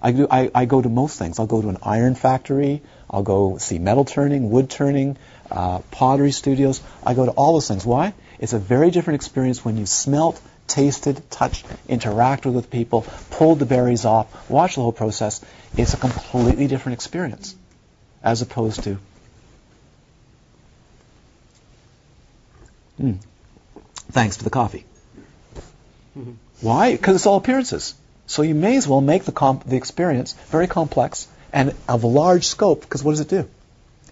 I, do, I, I go to most things. I'll go to an iron factory. I'll go see metal turning, wood turning, uh, pottery studios. I go to all those things. Why? It's a very different experience when you smelt, tasted, touched, interacted with people, pulled the berries off, watched the whole process. It's a completely different experience as opposed to. Mm, thanks to the coffee. Mm-hmm. Why? Because it's all appearances. So you may as well make the, comp- the experience very complex and of a large scope, because what does it do?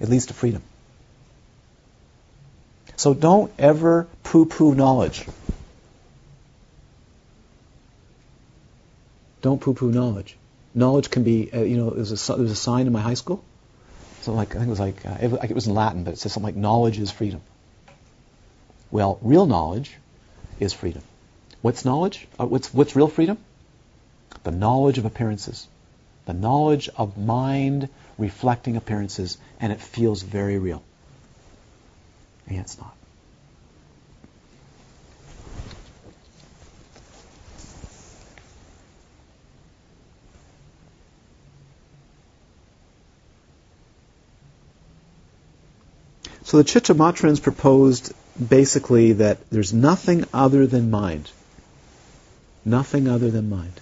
It leads to freedom. So don't ever poo-poo knowledge. Don't poo-poo knowledge. Knowledge can be, uh, you know, there's a, there's a sign in my high school. So like, I think it was like, uh, it, it was in Latin, but it says something like, knowledge is freedom. Well, real knowledge is freedom. What's knowledge? Uh, what's, what's real freedom? The knowledge of appearances. The knowledge of mind reflecting appearances, and it feels very real. And it's not. So the Chittamatrins proposed basically that there's nothing other than mind. Nothing other than mind.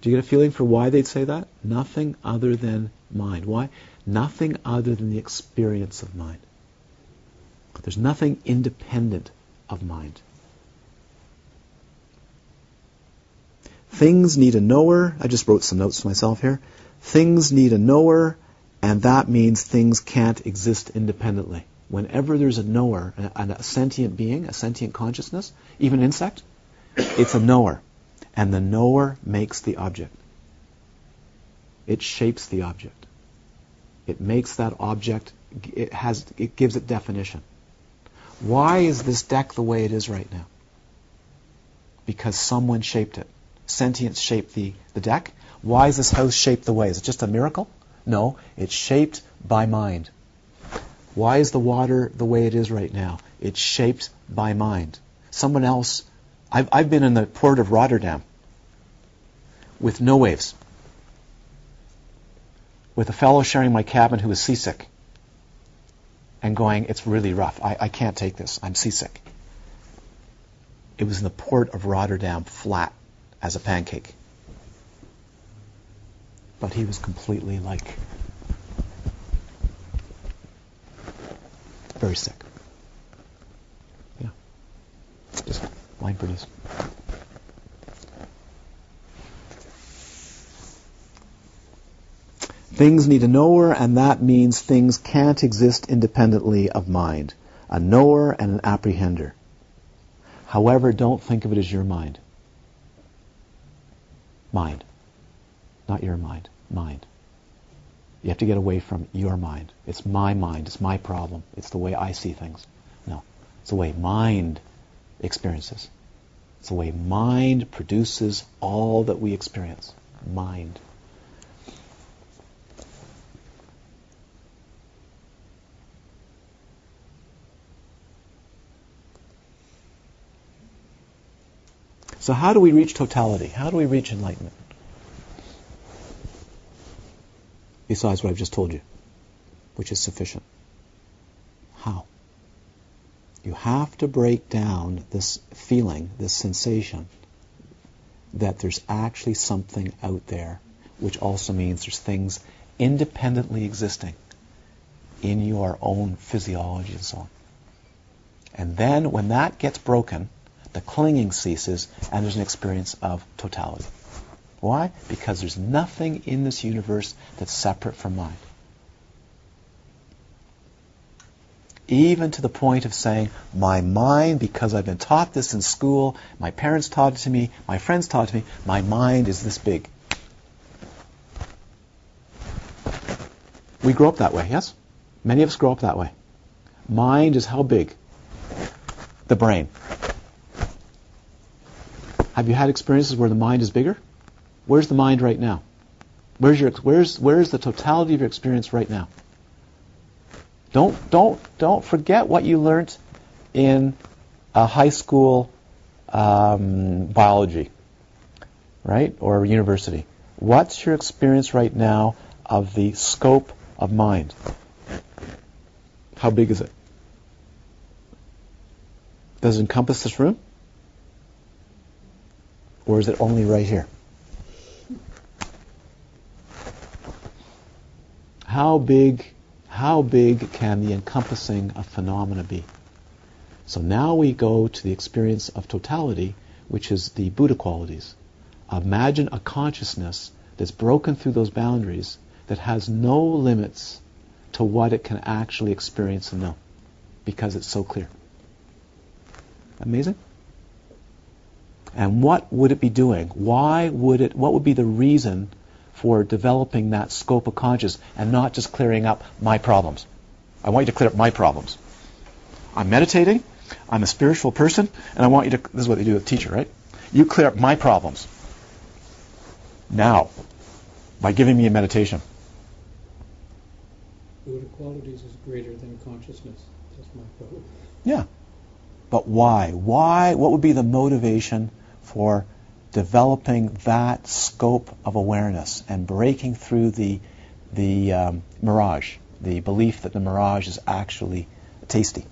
Do you get a feeling for why they'd say that? Nothing other than mind. Why? Nothing other than the experience of mind. There's nothing independent of mind. Things need a knower. I just wrote some notes for myself here. Things need a knower, and that means things can't exist independently. Whenever there's a knower, a, a sentient being, a sentient consciousness, even an insect, it's a knower. And the knower makes the object. It shapes the object. It makes that object, it, has, it gives it definition. Why is this deck the way it is right now? Because someone shaped it. Sentience shaped the, the deck. Why is this house shaped the way? Is it just a miracle? No, it's shaped by mind. Why is the water the way it is right now? It's shaped by mind. Someone else, I've, I've been in the port of Rotterdam with no waves, with a fellow sharing my cabin who was seasick and going, it's really rough. I, I can't take this. I'm seasick. It was in the port of Rotterdam, flat as a pancake but he was completely like very sick. Yeah. Just produced. Things need a knower, and that means things can't exist independently of mind. A knower and an apprehender. However, don't think of it as your mind. Mind not your mind, mind. You have to get away from your mind. It's my mind. It's my problem. It's the way I see things. No. It's the way mind experiences. It's the way mind produces all that we experience. Mind. So how do we reach totality? How do we reach enlightenment? Besides what I've just told you, which is sufficient. How? You have to break down this feeling, this sensation, that there's actually something out there, which also means there's things independently existing in your own physiology and so on. And then when that gets broken, the clinging ceases and there's an experience of totality. Why? Because there's nothing in this universe that's separate from mind. Even to the point of saying, my mind, because I've been taught this in school, my parents taught it to me, my friends taught it to me, my mind is this big. We grow up that way, yes? Many of us grow up that way. Mind is how big? The brain. Have you had experiences where the mind is bigger? Where's the mind right now? Where's your where's where's the totality of your experience right now? Don't don't don't forget what you learned in high school um, biology, right, or university. What's your experience right now of the scope of mind? How big is it? Does it encompass this room? Or is it only right here? How big, how big can the encompassing of phenomena be? So now we go to the experience of totality, which is the Buddha qualities. Imagine a consciousness that's broken through those boundaries, that has no limits to what it can actually experience and know, because it's so clear. Amazing? And what would it be doing? Why would it, what would be the reason for developing that scope of consciousness and not just clearing up my problems? I want you to clear up my problems. I'm meditating, I'm a spiritual person, and I want you to, this is what they do with teacher, right? You clear up my problems. Now, by giving me a meditation. Buddha qualities is greater than consciousness. That's my quote. Yeah. But why? Why? What would be the motivation for developing that scope of awareness and breaking through the the um, mirage, the belief that the mirage is actually tasty?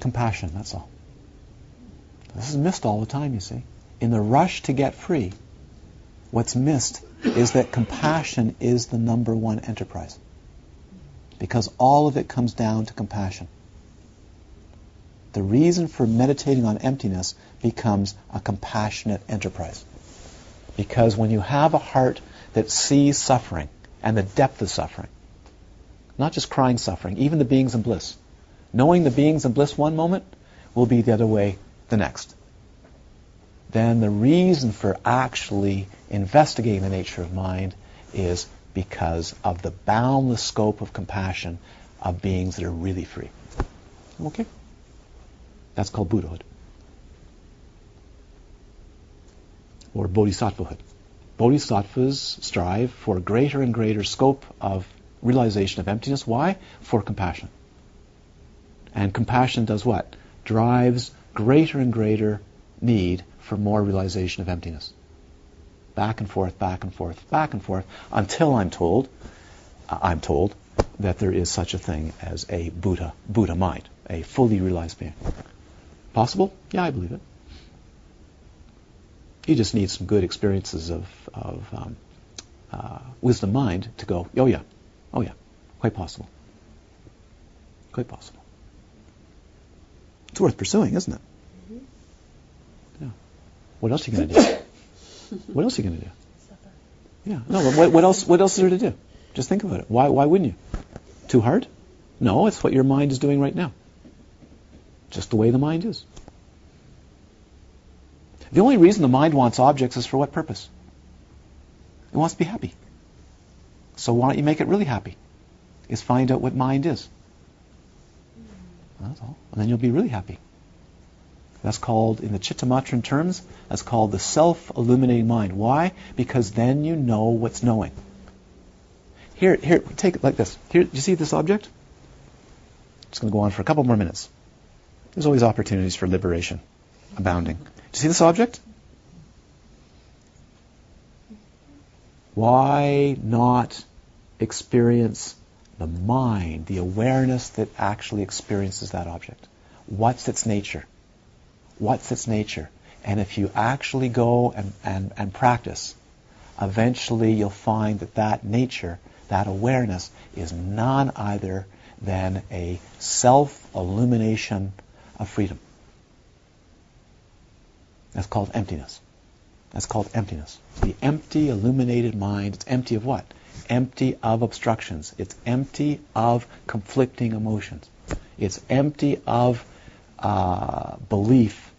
Compassion. That's all. This is missed all the time. You see, in the rush to get free, what's missed is that compassion is the number one enterprise because all of it comes down to compassion. The reason for meditating on emptiness becomes a compassionate enterprise. Because when you have a heart that sees suffering and the depth of suffering, not just crying suffering, even the beings in bliss, knowing the beings in bliss one moment will be the other way the next. Then the reason for actually investigating the nature of mind is because of the boundless scope of compassion of beings that are really free. Okay? That's called Buddhahood. Or Bodhisattvahood. Bodhisattvas strive for a greater and greater scope of realization of emptiness. Why? For compassion. And compassion does what? Drives greater and greater need for more realization of emptiness. Back and forth, back and forth, back and forth, until I'm told, uh, I'm told that there is such a thing as a Buddha, Buddha mind, a fully realized being. Possible? Yeah, I believe it. You just need some good experiences of, of um, uh, wisdom mind to go, oh yeah, oh yeah, quite possible. Quite possible. It's worth pursuing, isn't it? Yeah. What else are you going to do? What else are you going to do? Yeah. No. What, what else? What else is there to do? Just think about it. Why? Why wouldn't you? Too hard? No. It's what your mind is doing right now. Just the way the mind is. The only reason the mind wants objects is for what purpose? It wants to be happy. So why don't you make it really happy? Is find out what mind is. That's all. And then you'll be really happy. That's called, in the Chittamatrin terms, that's called the self-illuminating mind. Why? Because then you know what's knowing. Here, here, take it like this. Here, you see this object? It's going to go on for a couple more minutes. There's always opportunities for liberation abounding. Do you see this object? Why not experience the mind, the awareness that actually experiences that object? What's its nature? What's its nature? And if you actually go and, and, and practice, eventually you'll find that that nature, that awareness, is none other than a self-illumination of freedom. That's called emptiness. That's called emptiness. The empty, illuminated mind, it's empty of what? Empty of obstructions. It's empty of conflicting emotions. It's empty of uh, belief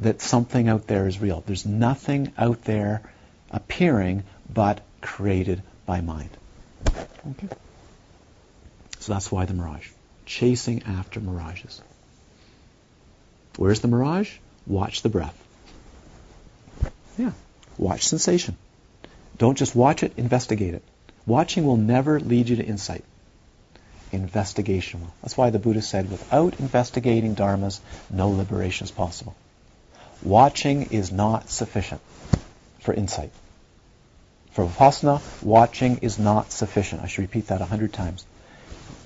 that something out there is real. There's nothing out there appearing but created by mind. Okay? So that's why the mirage. Chasing after mirages. Where's the mirage? Watch the breath. Yeah. Watch sensation. Don't just watch it, investigate it. Watching will never lead you to insight. Investigation will. That's why the Buddha said, without investigating dharmas, no liberation is possible. Watching is not sufficient for insight. For Vipassana, watching is not sufficient. I should repeat that a hundred times.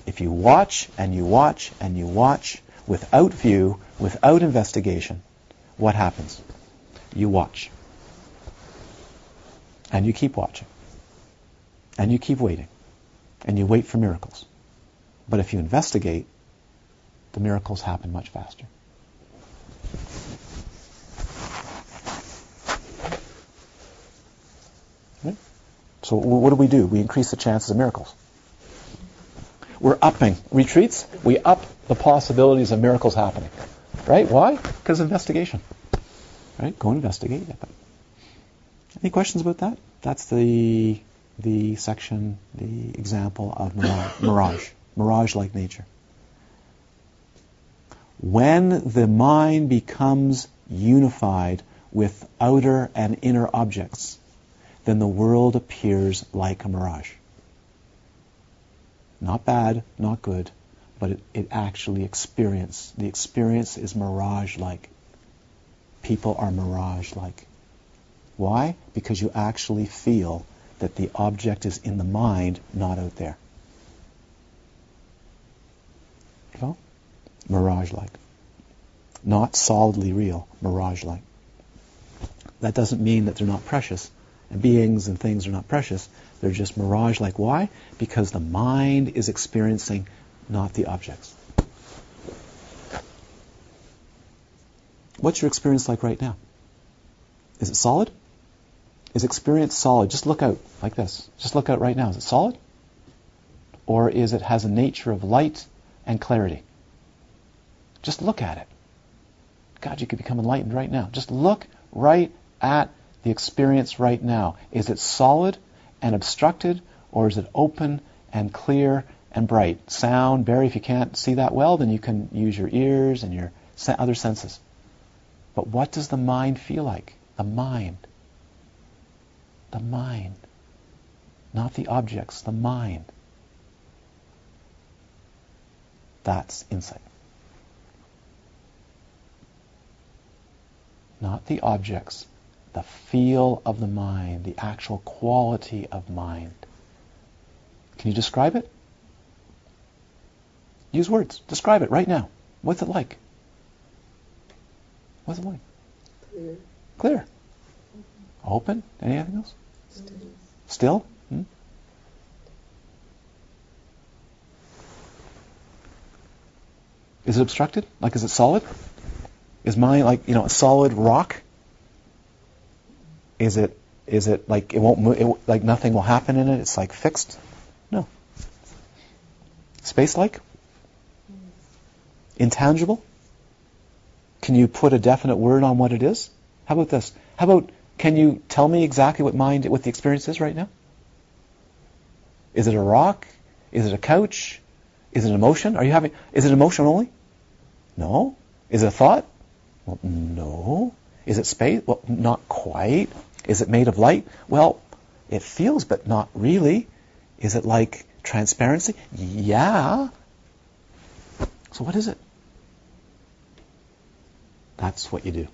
If you watch and you watch and you watch without view, without investigation, what happens? You watch. And you keep watching. And you keep waiting. And you wait for miracles. But if you investigate, the miracles happen much faster. Right? So what do we do? We increase the chances of miracles. We're upping retreats. We up the possibilities of miracles happening. Right? Why? Because of investigation. Right? Go investigate. Any questions about that? That's the the section, the example of mirage, mirage, mirage-like nature. When the mind becomes unified with outer and inner objects, then the world appears like a mirage. Not bad, not good, but it, it actually experience. The experience is mirage-like. People are mirage-like. Why? Because you actually feel that the object is in the mind, not out there. So, mirage-like. Not solidly real, mirage-like. That doesn't mean that they're not precious. And beings and things are not precious. They're just mirage-like. Why? Because the mind is experiencing, not the objects. What's your experience like right now? Is it solid? Is experience solid? Just look out like this. Just look out right now. Is it solid? Or is it has a nature of light and clarity? Just look at it. God, you could become enlightened right now. Just look right at the experience right now. Is it solid and obstructed, or is it open and clear and bright? Sound, Barry, if you can't see that well, then you can use your ears and your other senses. But what does the mind feel like? The mind the mind. Not the objects, the mind. That's insight. Not the objects, the feel of the mind, the actual quality of mind. Can you describe it? Use words. Describe it right now. What's it like? What's it like? Clear. Clear. Open? Anything else? Still? Hmm? Is it obstructed? Like, is it solid? Is mine like you know a solid rock? Is it is it like it won't move? It, like nothing will happen in it? It's like fixed? No. Space like? Intangible? Can you put a definite word on what it is? How about this? How about can you tell me exactly what mind, what the experience is right now? Is it a rock? Is it a couch? Is it an emotion? Are you having? Is it emotion only? No. Is it a thought? Well, no. Is it space? Well, not quite. Is it made of light? Well, it feels, but not really. Is it like transparency? Yeah. So what is it? That's what you do.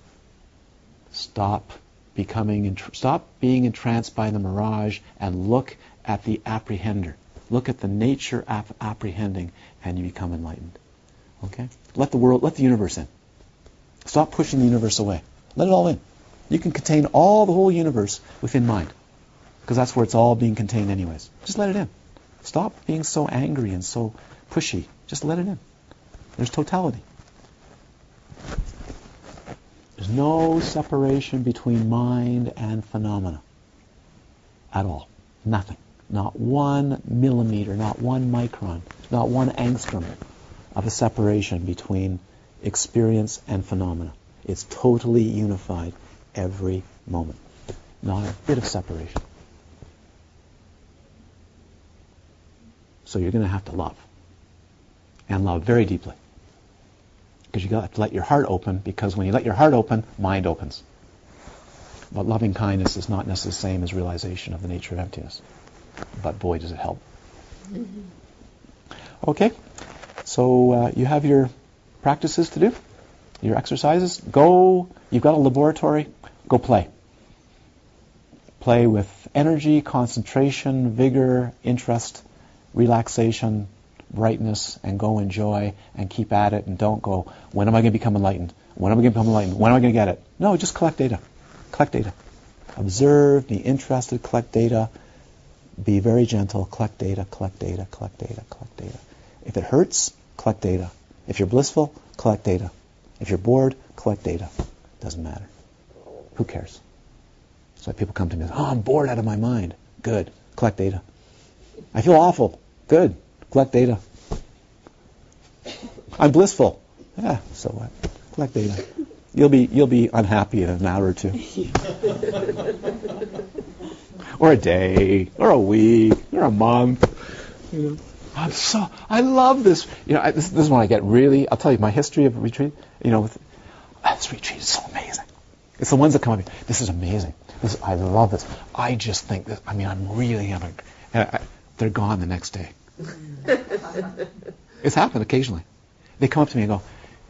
Stop becoming stop being entranced by the mirage and look at the apprehender. Look at the nature of apprehending, and you become enlightened. Okay? Let the world, let the universe in. Stop pushing the universe away. Let it all in. You can contain all the whole universe within mind, because that's where it's all being contained, anyways. Just let it in. Stop being so angry and so pushy. Just let it in. There's totality. There's no separation between mind and phenomena at all. Nothing. Not one millimeter, not one micron, not one angstrom of a separation between experience and phenomena. It's totally unified every moment. Not a bit of separation. So you're going to have to love. And love very deeply. Because you got to let your heart open, because when you let your heart open, mind opens. But loving kindness is not necessarily the same as realization of the nature of emptiness. But boy, does it help. Okay, so uh, you have your practices to do, your exercises. Go, you've got a laboratory, go play. Play with energy, concentration, vigor, interest, relaxation, brightness, and go enjoy and keep at it and don't go, when am I going to become enlightened? When am I going to become enlightened? When am I going to get it? No, just collect data. Collect data. Observe, be interested, collect data, be very gentle, collect data, collect data, collect data, collect data. If it hurts, collect data. If you're blissful, collect data. If you're bored, collect data. Doesn't matter. Who cares? So people come to me and say, oh, I'm bored out of my mind. Good. Collect data. I feel awful. Good. Collect data. I'm blissful. Yeah, so what? Collect data. You'll be you'll be unhappy in an hour or two. or a day, or a week, or a month. You know, I'm so I love this. You know, I, this, this is when I get really. I'll tell you my history of retreat. You know, with, this retreat is so amazing. It's the ones that come up. This is amazing. This, I love this. I just think that. I mean, I'm really having. I, they're gone the next day. it's happened occasionally. They come up to me and go,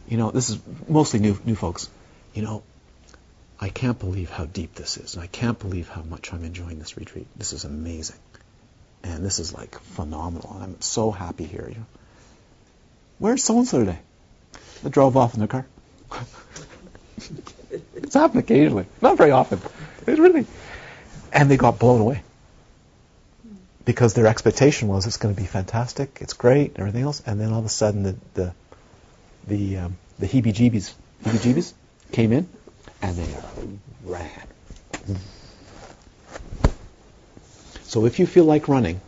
you know, this is mostly new new folks. You know, I can't believe how deep this is, and I can't believe how much I'm enjoying this retreat. This is amazing, and this is like phenomenal. I'm so happy here. You know, where's so and so today? They drove off in their car. it's happened occasionally, not very often. It really, and they got blown away because their expectation was it's going to be fantastic, it's great, and everything else, and then all of a sudden the the the, um, the heebie-jeebies, heebie-jeebies came in, and they ran. So if you feel like running,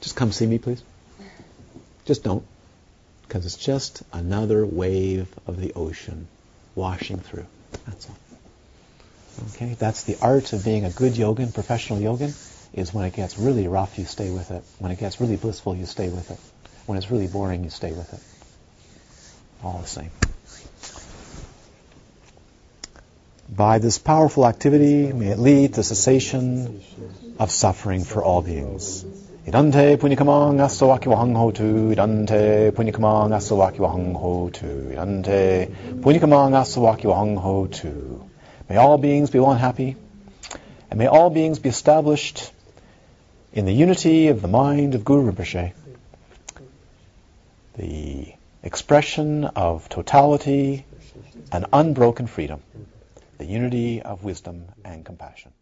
just come see me, please. Just don't, because it's just another wave of the ocean washing through. That's all. Okay, that's the art of being a good yogin, professional yogin, is when it gets really rough, you stay with it. When it gets really blissful, you stay with it. When it's really boring, you stay with it. All the same. By this powerful activity, may it lead to cessation of suffering for all beings. Idante punyakamang asawaki wahang hotu, idante punyakamang asawaki wahang hotu, idante punyakamang asawaki wahang hotu. May all beings be and happy, and may all beings be established in the unity of the mind of Guru Rinpoche, the expression of totality and unbroken freedom, the unity of wisdom and compassion.